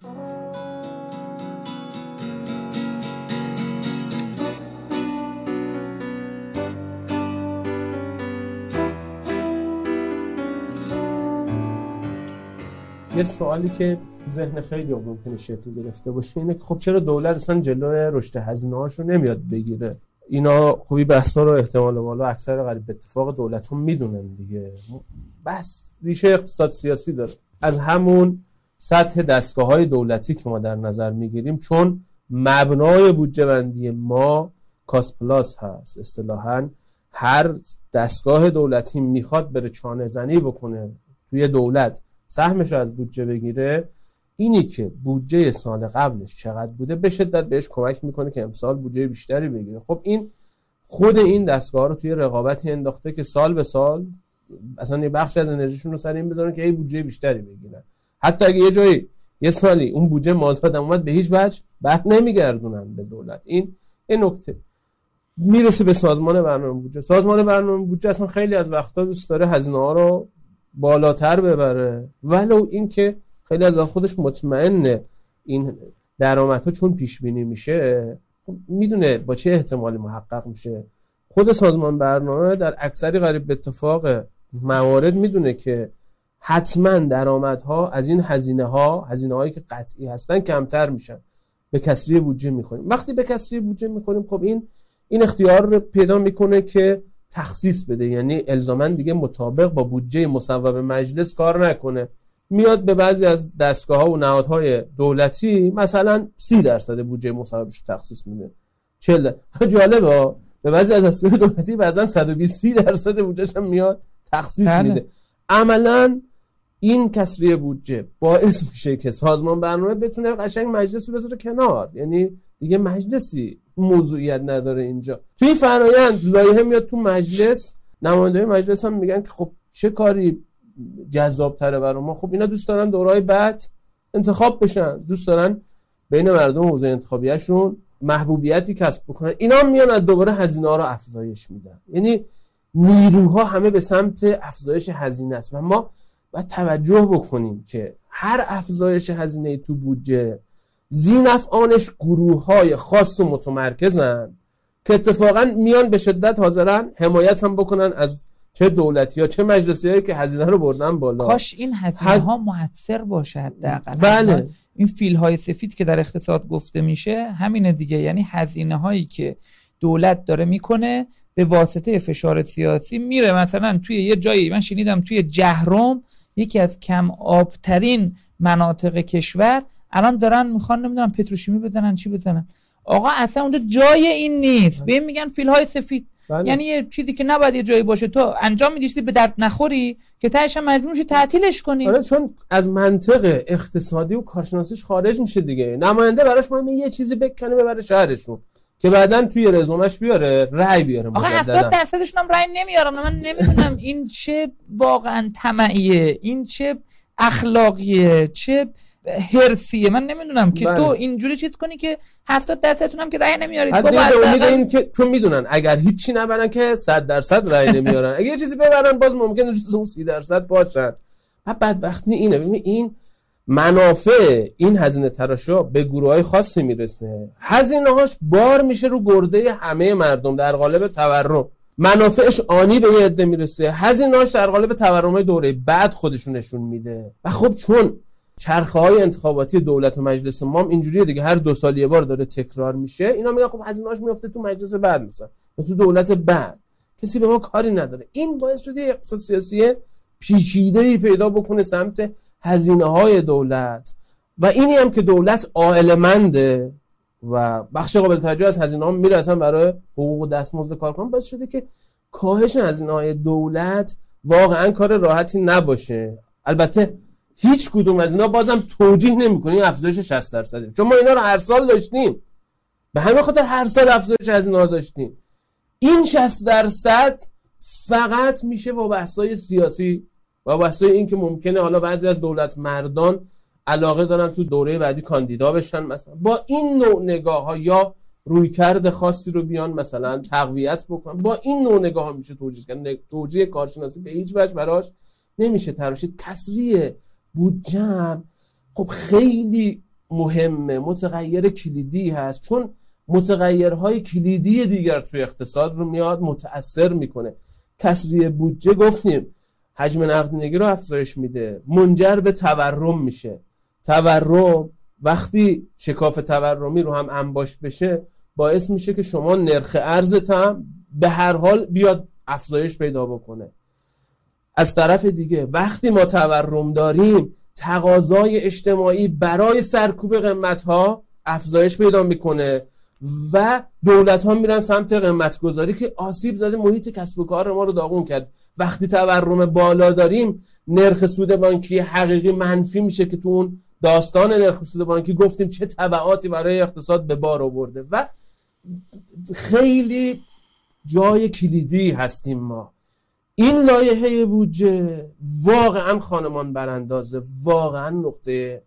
یه سوالی که ذهن خیلی ممکنه شکل گرفته باشه اینه که خب چرا دولت اصلا جلوی رشد هزینه هاشو نمیاد بگیره؟ اینا خوبی بحثا رو احتمال بالا اکثر قریب اتفاق دولت هم می‌دونن دیگه. بس ریشه اقتصاد سیاسی داره. از همون سطح دستگاه های دولتی که ما در نظر می‌گیریم چون مبنای بودجه بندی ما کاس پلاس هست. اصطلاحا هر دستگاه دولتی می‌خواد بره چانه زنی بکنه توی دولت. سهمش رو از بودجه بگیره اینی که بودجه سال قبلش چقدر بوده به شدت بهش کمک می‌کنه که امسال بودجه بیشتری بگیره. خب این خود این دستگاه رو توی رقابتی انداخته که سال به سال اصلا یه بخش از انرژیشون رو سر این بذارن که ای بودجه بیشتری بگیرن. حتی اگه یه جایی یه سالی اون بودجه مازاد اومد به هیچ وجه بر نمیگردونن به دولت. این این نکته. می‌رسه به سازمان برنامه بودجه. سازمان برنامه بودجه اصلا خیلی از وقتا دوست داره هزینه ها رو بالاتر ببره. ولو اینکه خیلی از خودش مطمئنه این درآمدها چون پیش بینی میشه خب می‌دونه با چه احتمالی محقق میشه. خود سازمان برنامه در اکثری قریب به اتفاق موارد می‌دونه که حتما درآمدها از این هزینه ها هزینه هایی که قطعی هستن کمتر میشن. به کسری بودجه می‌کنیم وقتی به کسری بودجه می‌کنیم خب این این اختیار رو پیدا می‌کنه که تخصیص بده. یعنی الزاما دیگه مطابق با بودجه مصوب مجلس کار نکنه. میاد به بعضی از دستگاه ها و نهادهای دولتی مثلا سی درصد بودجه مصوبش تخصیص میده. 40 جالبه به بعضی از دستگاه دولتی بعضا 120 درصد بودجهش هم میاد تخصیص بله. میده. عملا این کسری بودجه باعث میشه که سازمان برنامه بتونه قشنگ مجلس رو بذاره کنار. یعنی دیگه مجلسی موضوعیت نداره اینجا. توی فرایند لایحه میاد تو مجلس نماینده مجلس هم میگن که خب چه کاری جذاب تره برای ما؟ خب اینا دوست دارن دورای بعد انتخاب بشن. دوست دارن بین مردم حوزه انتخابیشون محبوبیتی کسب بکنن. اینا میان از دوباره هزینه ها رو افزایش میدن. یعنی نیروها همه به سمت افزایش هزینه است و ما باید توجه بکنیم که هر افزایش هزینه تو بودجه زینفعانش گروه های خاص و متمرکزن که اتفاقا میان به شدت حاضرن حمایت هم بکنن از چه دولتی ها چه مجلسی هایی که هزینه رو بردن بالا. کاش این هزینه هز... ها موثر باشه بله. این فیل های سفید که در اقتصاد گفته میشه همینه دیگه. یعنی هزینه هایی که دولت داره می‌کنه به واسطه فشار سیاسی میره. مثلا توی یه جایی من شنیدم توی جهرم یکی از کم آبترین مناطق کشور الان دارن می‌خوان نمی‌دونم پتروشیمی بدنن چی بدنن. آقا اصلا اونجا جای این نیست. به میگن فیل های سفید. بله. یعنی یه چیزی که نباید یه جایی باشه. تو انجام میدیشتی به درد نخوری که تهش مجبور شی تعطیلش کنی. آره چون از منطق اقتصادی و کارشناسیش خارج میشه دیگه. نماینده براش مهمه یه چیزی بکنه ببره شهرشون که بعدا توی رزومش بیاره رأی بیاره آقا 70 درصدشون هم رأی نمیارن من نمی‌دونم این چه واقعا طمعیه این چه اخلاقیه چه هرسیه من نمی‌دونم که بله. تو اینجوری چیز کنی که 70 درصدتون هم که رأی نمیارید. خب امید این که چون می‌دونن اگر هیچی نبرن که 100 درصد رأی نمیارن. اگه یه چیزی ببرن باز ممکنه اون 30 درصد باشن. و بدبختی اینه. ببین این منافع این هزینه تراشا به گروه های خاصی می‌رسه. هزینه هاش بار میشه رو گرده همه مردم در قالب تورم. منافعش آنی به یه عده می‌رسه. هزینهاش در قالب تورم دوره بعد خودشون نشون میده. و خب چون چرخه های انتخاباتی دولت و مجلس ما اینجوریه دیگه. هر دو سال یه بار داره تکرار میشه. اینا میگن خب هزینه‌اش میفته تو مجلس بعد مثلا. تو دولت بعد. کسی به ما کاری نداره. این باعث شده اقتصاد سیاسی پیچیده ای پیدا بکنه سمت هزینه های دولت. و اینی هم که دولت منده و بخش قابل توجه از هزینه ها میره اصلا برای حقوق و دستمزد کارکنان. باعث شده که کاهش هزینه های دولت واقعا کار راحتی نباشه. البته هیچ کدوم از اینا بازم توجیه نمی‌کنه. این افزایش 60 درصده چون ما اینا رو هر سال داشتیم. به همین خاطر هر سال افزایش هزینه ها داشتیم. این 60 درصد فقط میشه با بحثای سیاسی و بحثای این که ممکنه حالا بعضی از دولت مردان علاقه دارن تو دوره بعدی کاندیدا بشن مثلا. با این نوع نگاه ها یا رویکرد خاصی رو بیان مثلا تقویت بکنن با این نوع نگاه ها میشه توجیه کرد. توجیه کارشناسی به هیچ وجه براش نمیشه تراشید. بودجه خب خیلی مهمه. متغیر کلیدی هست. چون متغیرهای کلیدی دیگر توی اقتصاد رو میاد متاثر می‌کنه. کسری بودجه گفتیم حجم نقدینگی رو افزایش میده. منجر به تورم میشه. تورم وقتی شکاف تورمی رو هم انباش بشه باعث میشه که شما نرخ ارزت هم به هر حال بیاد افزایش پیدا بکنه. از طرف دیگه وقتی ما تورم داریم تقاضای اجتماعی برای سرکوب قیمت ها افزایش پیدا می‌کنه و دولت ها میرن سمت قیمت گذاری که آسیب زده محیط کسب و کار ما رو داغون کرد. وقتی تورم بالا داریم نرخ سود بانکی حقیقی منفی میشه که تو اون داستان نرخ بانکی گفتیم چه طبعاتی برای اقتصاد به بار آورده. و خیلی جای کلیدی هستیم ما. این لایحه بودجه واقعا خانمان براندازه واقعا نقطه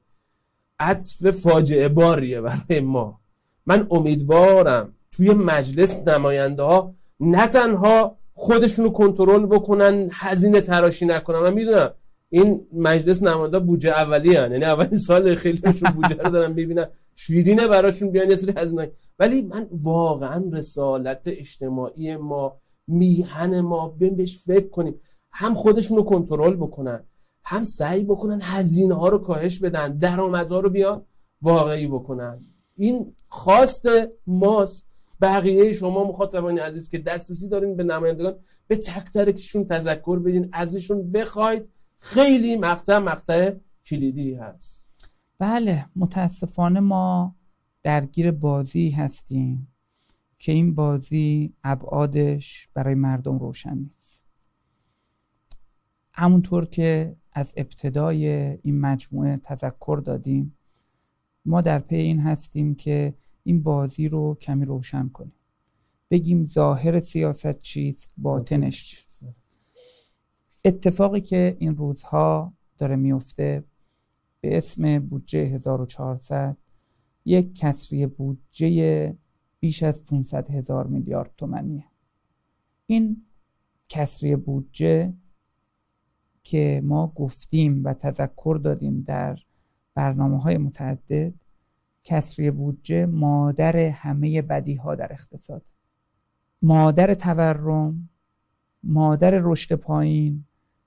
عطف فاجعه باریه برای ما. من امیدوارم توی مجلس نماینده ها نه تنها خودشونو کنترل بکنن هزینه تراشی نکنن. من می‌دونم این مجلس نماینده بودجه اولی هن. یعنی اولین سال خیلیشون بودجه رو دارن ببینن شیرینه براشون بیان یه سری هزینه ولی من واقعا رسالت اجتماعی ما میهن ما بهش فکر کنیم. هم خودشون رو کنترل بکنن هم سعی بکنن هزینه ها رو کاهش بدن درآمدها رو بیان واقعی بکنن. این خواست ماست. بقیه شما مخاطبان عزیز که دسترسی دارین به نمایندگان به تک تکشون تذکر بدین ازشون بخواید. خیلی مقطع مقطع کلیدی هست. بله متاسفانه ما درگیر بازی هستیم. که این بازی ابعادش برای مردم روشن نیست. همونطور که از ابتدای این مجموعه تذکر دادیم ما در پی این هستیم که این بازی رو کمی روشن کنیم. بگیم ظاهر سیاست چیست باطنش چیست. اتفاقی که این روزها داره میفته به اسم بودجه 1400 یک کسری بودجه بیش از 500 هزار میلیارد تومنیه. این کسری بودجه که ما گفتیم و تذکر دادیم در برنامه های متعدد کسری بودجه مادر همه بدی ها در اقتصاد. مادر تورم مادر رشد پایین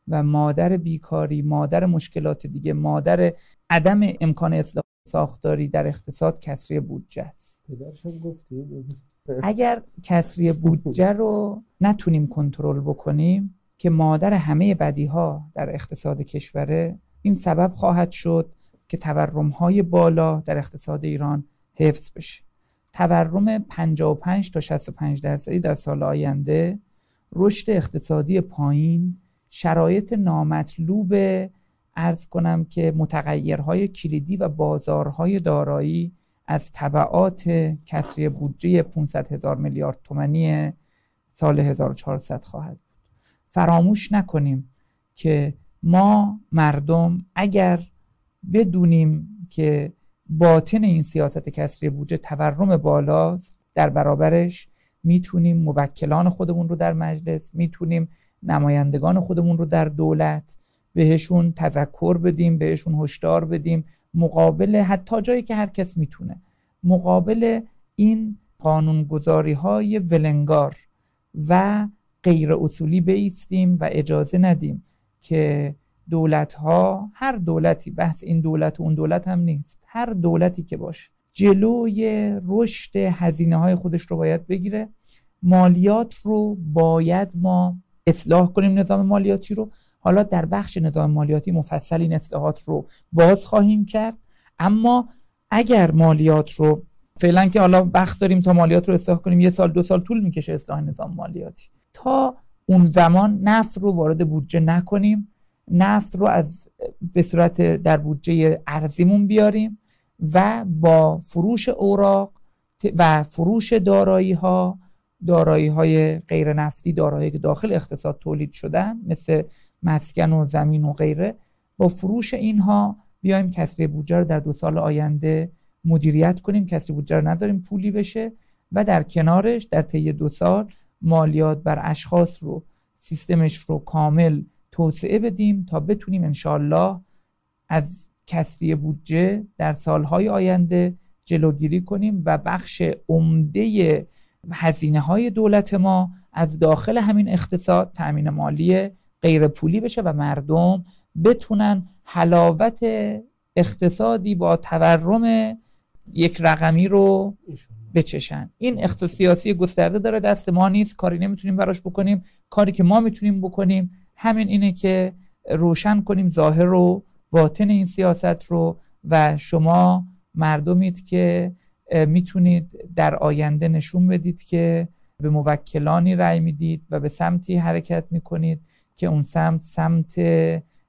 و مادر بیکاری مادر مشکلات دیگه مادر عدم امکان اصلاح ساختاری در اقتصاد کسری بودجه است. اگر کسری بودجه رو نتونیم کنترل بکنیم که مادر همه بدی ها در اقتصاد کشوره این سبب خواهد شد که تورم های بالا در اقتصاد ایران حفظ بشه. تورم 55 تا 65 درصدی در سال آینده رشد اقتصادی پایین شرایط نامطلوب ارز کنم که متغیرهای کلیدی و بازارهای دارایی از طبعات کسری بودجه 500 هزار میلیارد تومنی سال 1400 خواهد بود. فراموش نکنیم که ما مردم اگر بدونیم که باطن این سیاست کسری بودجه تورم بالاست در برابرش می‌تونیم موکلان خودمون رو در مجلس می‌تونیم نمایندگان خودمون رو در دولت بهشون تذکر بدیم بهشون هشدار بدیم مقابل حتی جایی که هر کس می‌تونه. مقابل این قانونگذاری های ولنگار و غیر اصولی بیستیم و اجازه ندیم که دولت ها هر دولتی بحث این دولت و اون دولت هم نیست هر دولتی که باشه جلوی رشد هزینه های خودش رو باید بگیره. مالیات رو باید ما اصلاح کنیم نظام مالیاتی رو حالا در بخش نظام مالیاتی مفصل این اصلاحات رو باز خواهیم کرد. اما اگر مالیات رو فعلا که حالا وقت داریم تا مالیات رو اصلاح کنیم یه سال دو سال طول می‌کشه اصلاح نظام مالیاتی. تا اون زمان نفت رو وارد بودجه نکنیم نفت رو از به صورت در بودجه ارزیمون بیاریم و با فروش اوراق و فروش دارایی ها دارایی های غیر نفتی دارایی که داخل اقتصاد تولید شدن مثل مسکن و زمین و غیره با فروش اینها بیایم کسری بودجه رو در دو سال آینده مدیریت کنیم. کسری بودجه رو نداریم پولی بشه و در کنارش در طی دو سال مالیات بر اشخاص رو سیستمش رو کامل توسعه بدیم تا بتونیم انشالله از کسری بودجه در سالهای آینده جلوگیری کنیم و بخش عمده هزینه های دولت ما از داخل همین اقتصاد تأمین مالی غیر پولی بشه و مردم بتونن حلاوت اقتصادی با تورم یک رقمی رو بچشن. این اقتصادی گسترده داره دست ما نیست کاری نمی‌تونیم براش بکنیم. کاری که ما می‌تونیم بکنیم همین اینه که روشن کنیم ظاهر رو باطن این سیاست رو و شما مردمید که می‌تونید در آینده نشون بدید که به موکلانی رأی می‌دید و به سمتی حرکت می‌کنید. که اون سمت سمت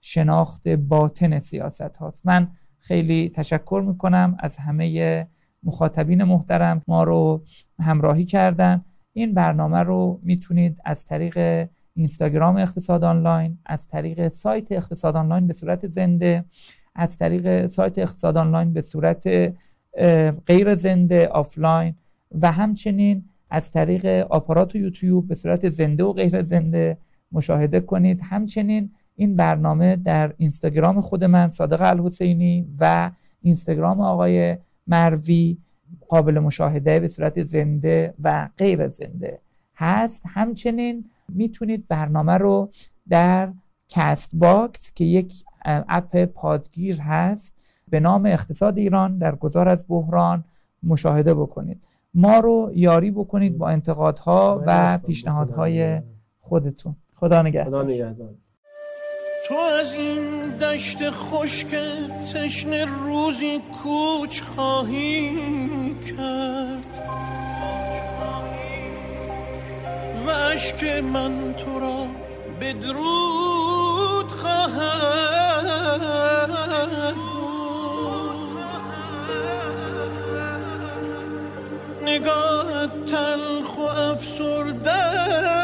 شناخت باطن سیاست هاست. من خیلی تشکر می‌کنم از همه مخاطبین محترم ما رو همراهی کردن. این برنامه رو می‌تونید از طریق اینستاگرام اقتصاد آنلاین از طریق سایت اقتصاد آنلاین به صورت زنده از طریق سایت اقتصاد آنلاین به صورت غیر زنده آفلاین و همچنین از طریق آپارات و یوتیوب به صورت زنده و غیر زنده مشاهده کنید. همچنین این برنامه در اینستاگرام خود من صادق الحسینی و اینستاگرام آقای مروی قابل مشاهده به صورت زنده و غیر زنده هست. همچنین می‌تونید برنامه رو در Castbox که یک اپ پادگیر هست به نام اقتصاد ایران در گذار از بحران مشاهده بکنید. ما رو یاری بکنید با انتقادها و پیشنهادهای خودتون. خدا نگهدار. تو از این دشت خشک تشن روزی کوچ خواهی کرد. و عشق من تو را بدرود خواهد نگاه تلخ و افسرده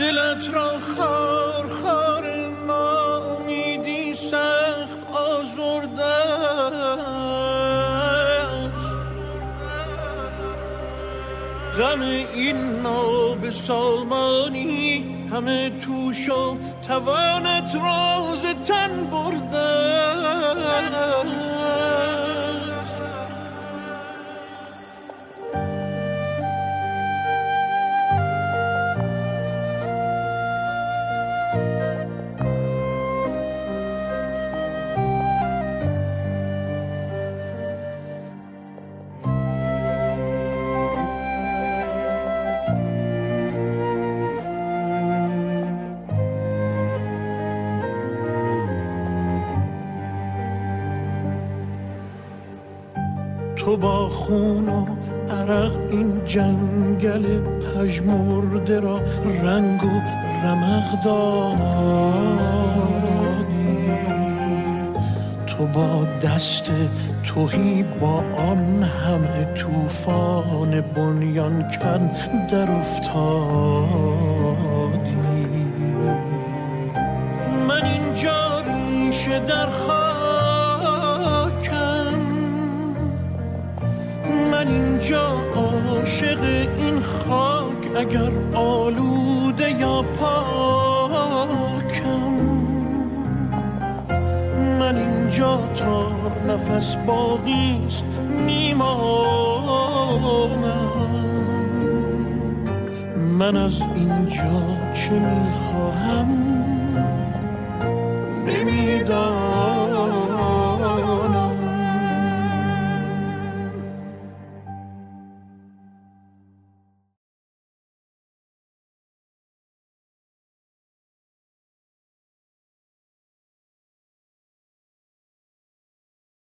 دلت را خار خار نامیدی سخت آزرده است. غم این ناب سالمانی همه توش و توانت راز تو با خون و عرق این جنگل پژمرده را رنگ و رمق دادی. تو با دست توهی با آن همه طوفان بنیان کن در افتادی. من اینجا ریشه در عاشق این خاک اگر آلوده یا پاکم؟ من اینجا تا نفس باقیست میمانم. من از اینجا چه می‌خواهم؟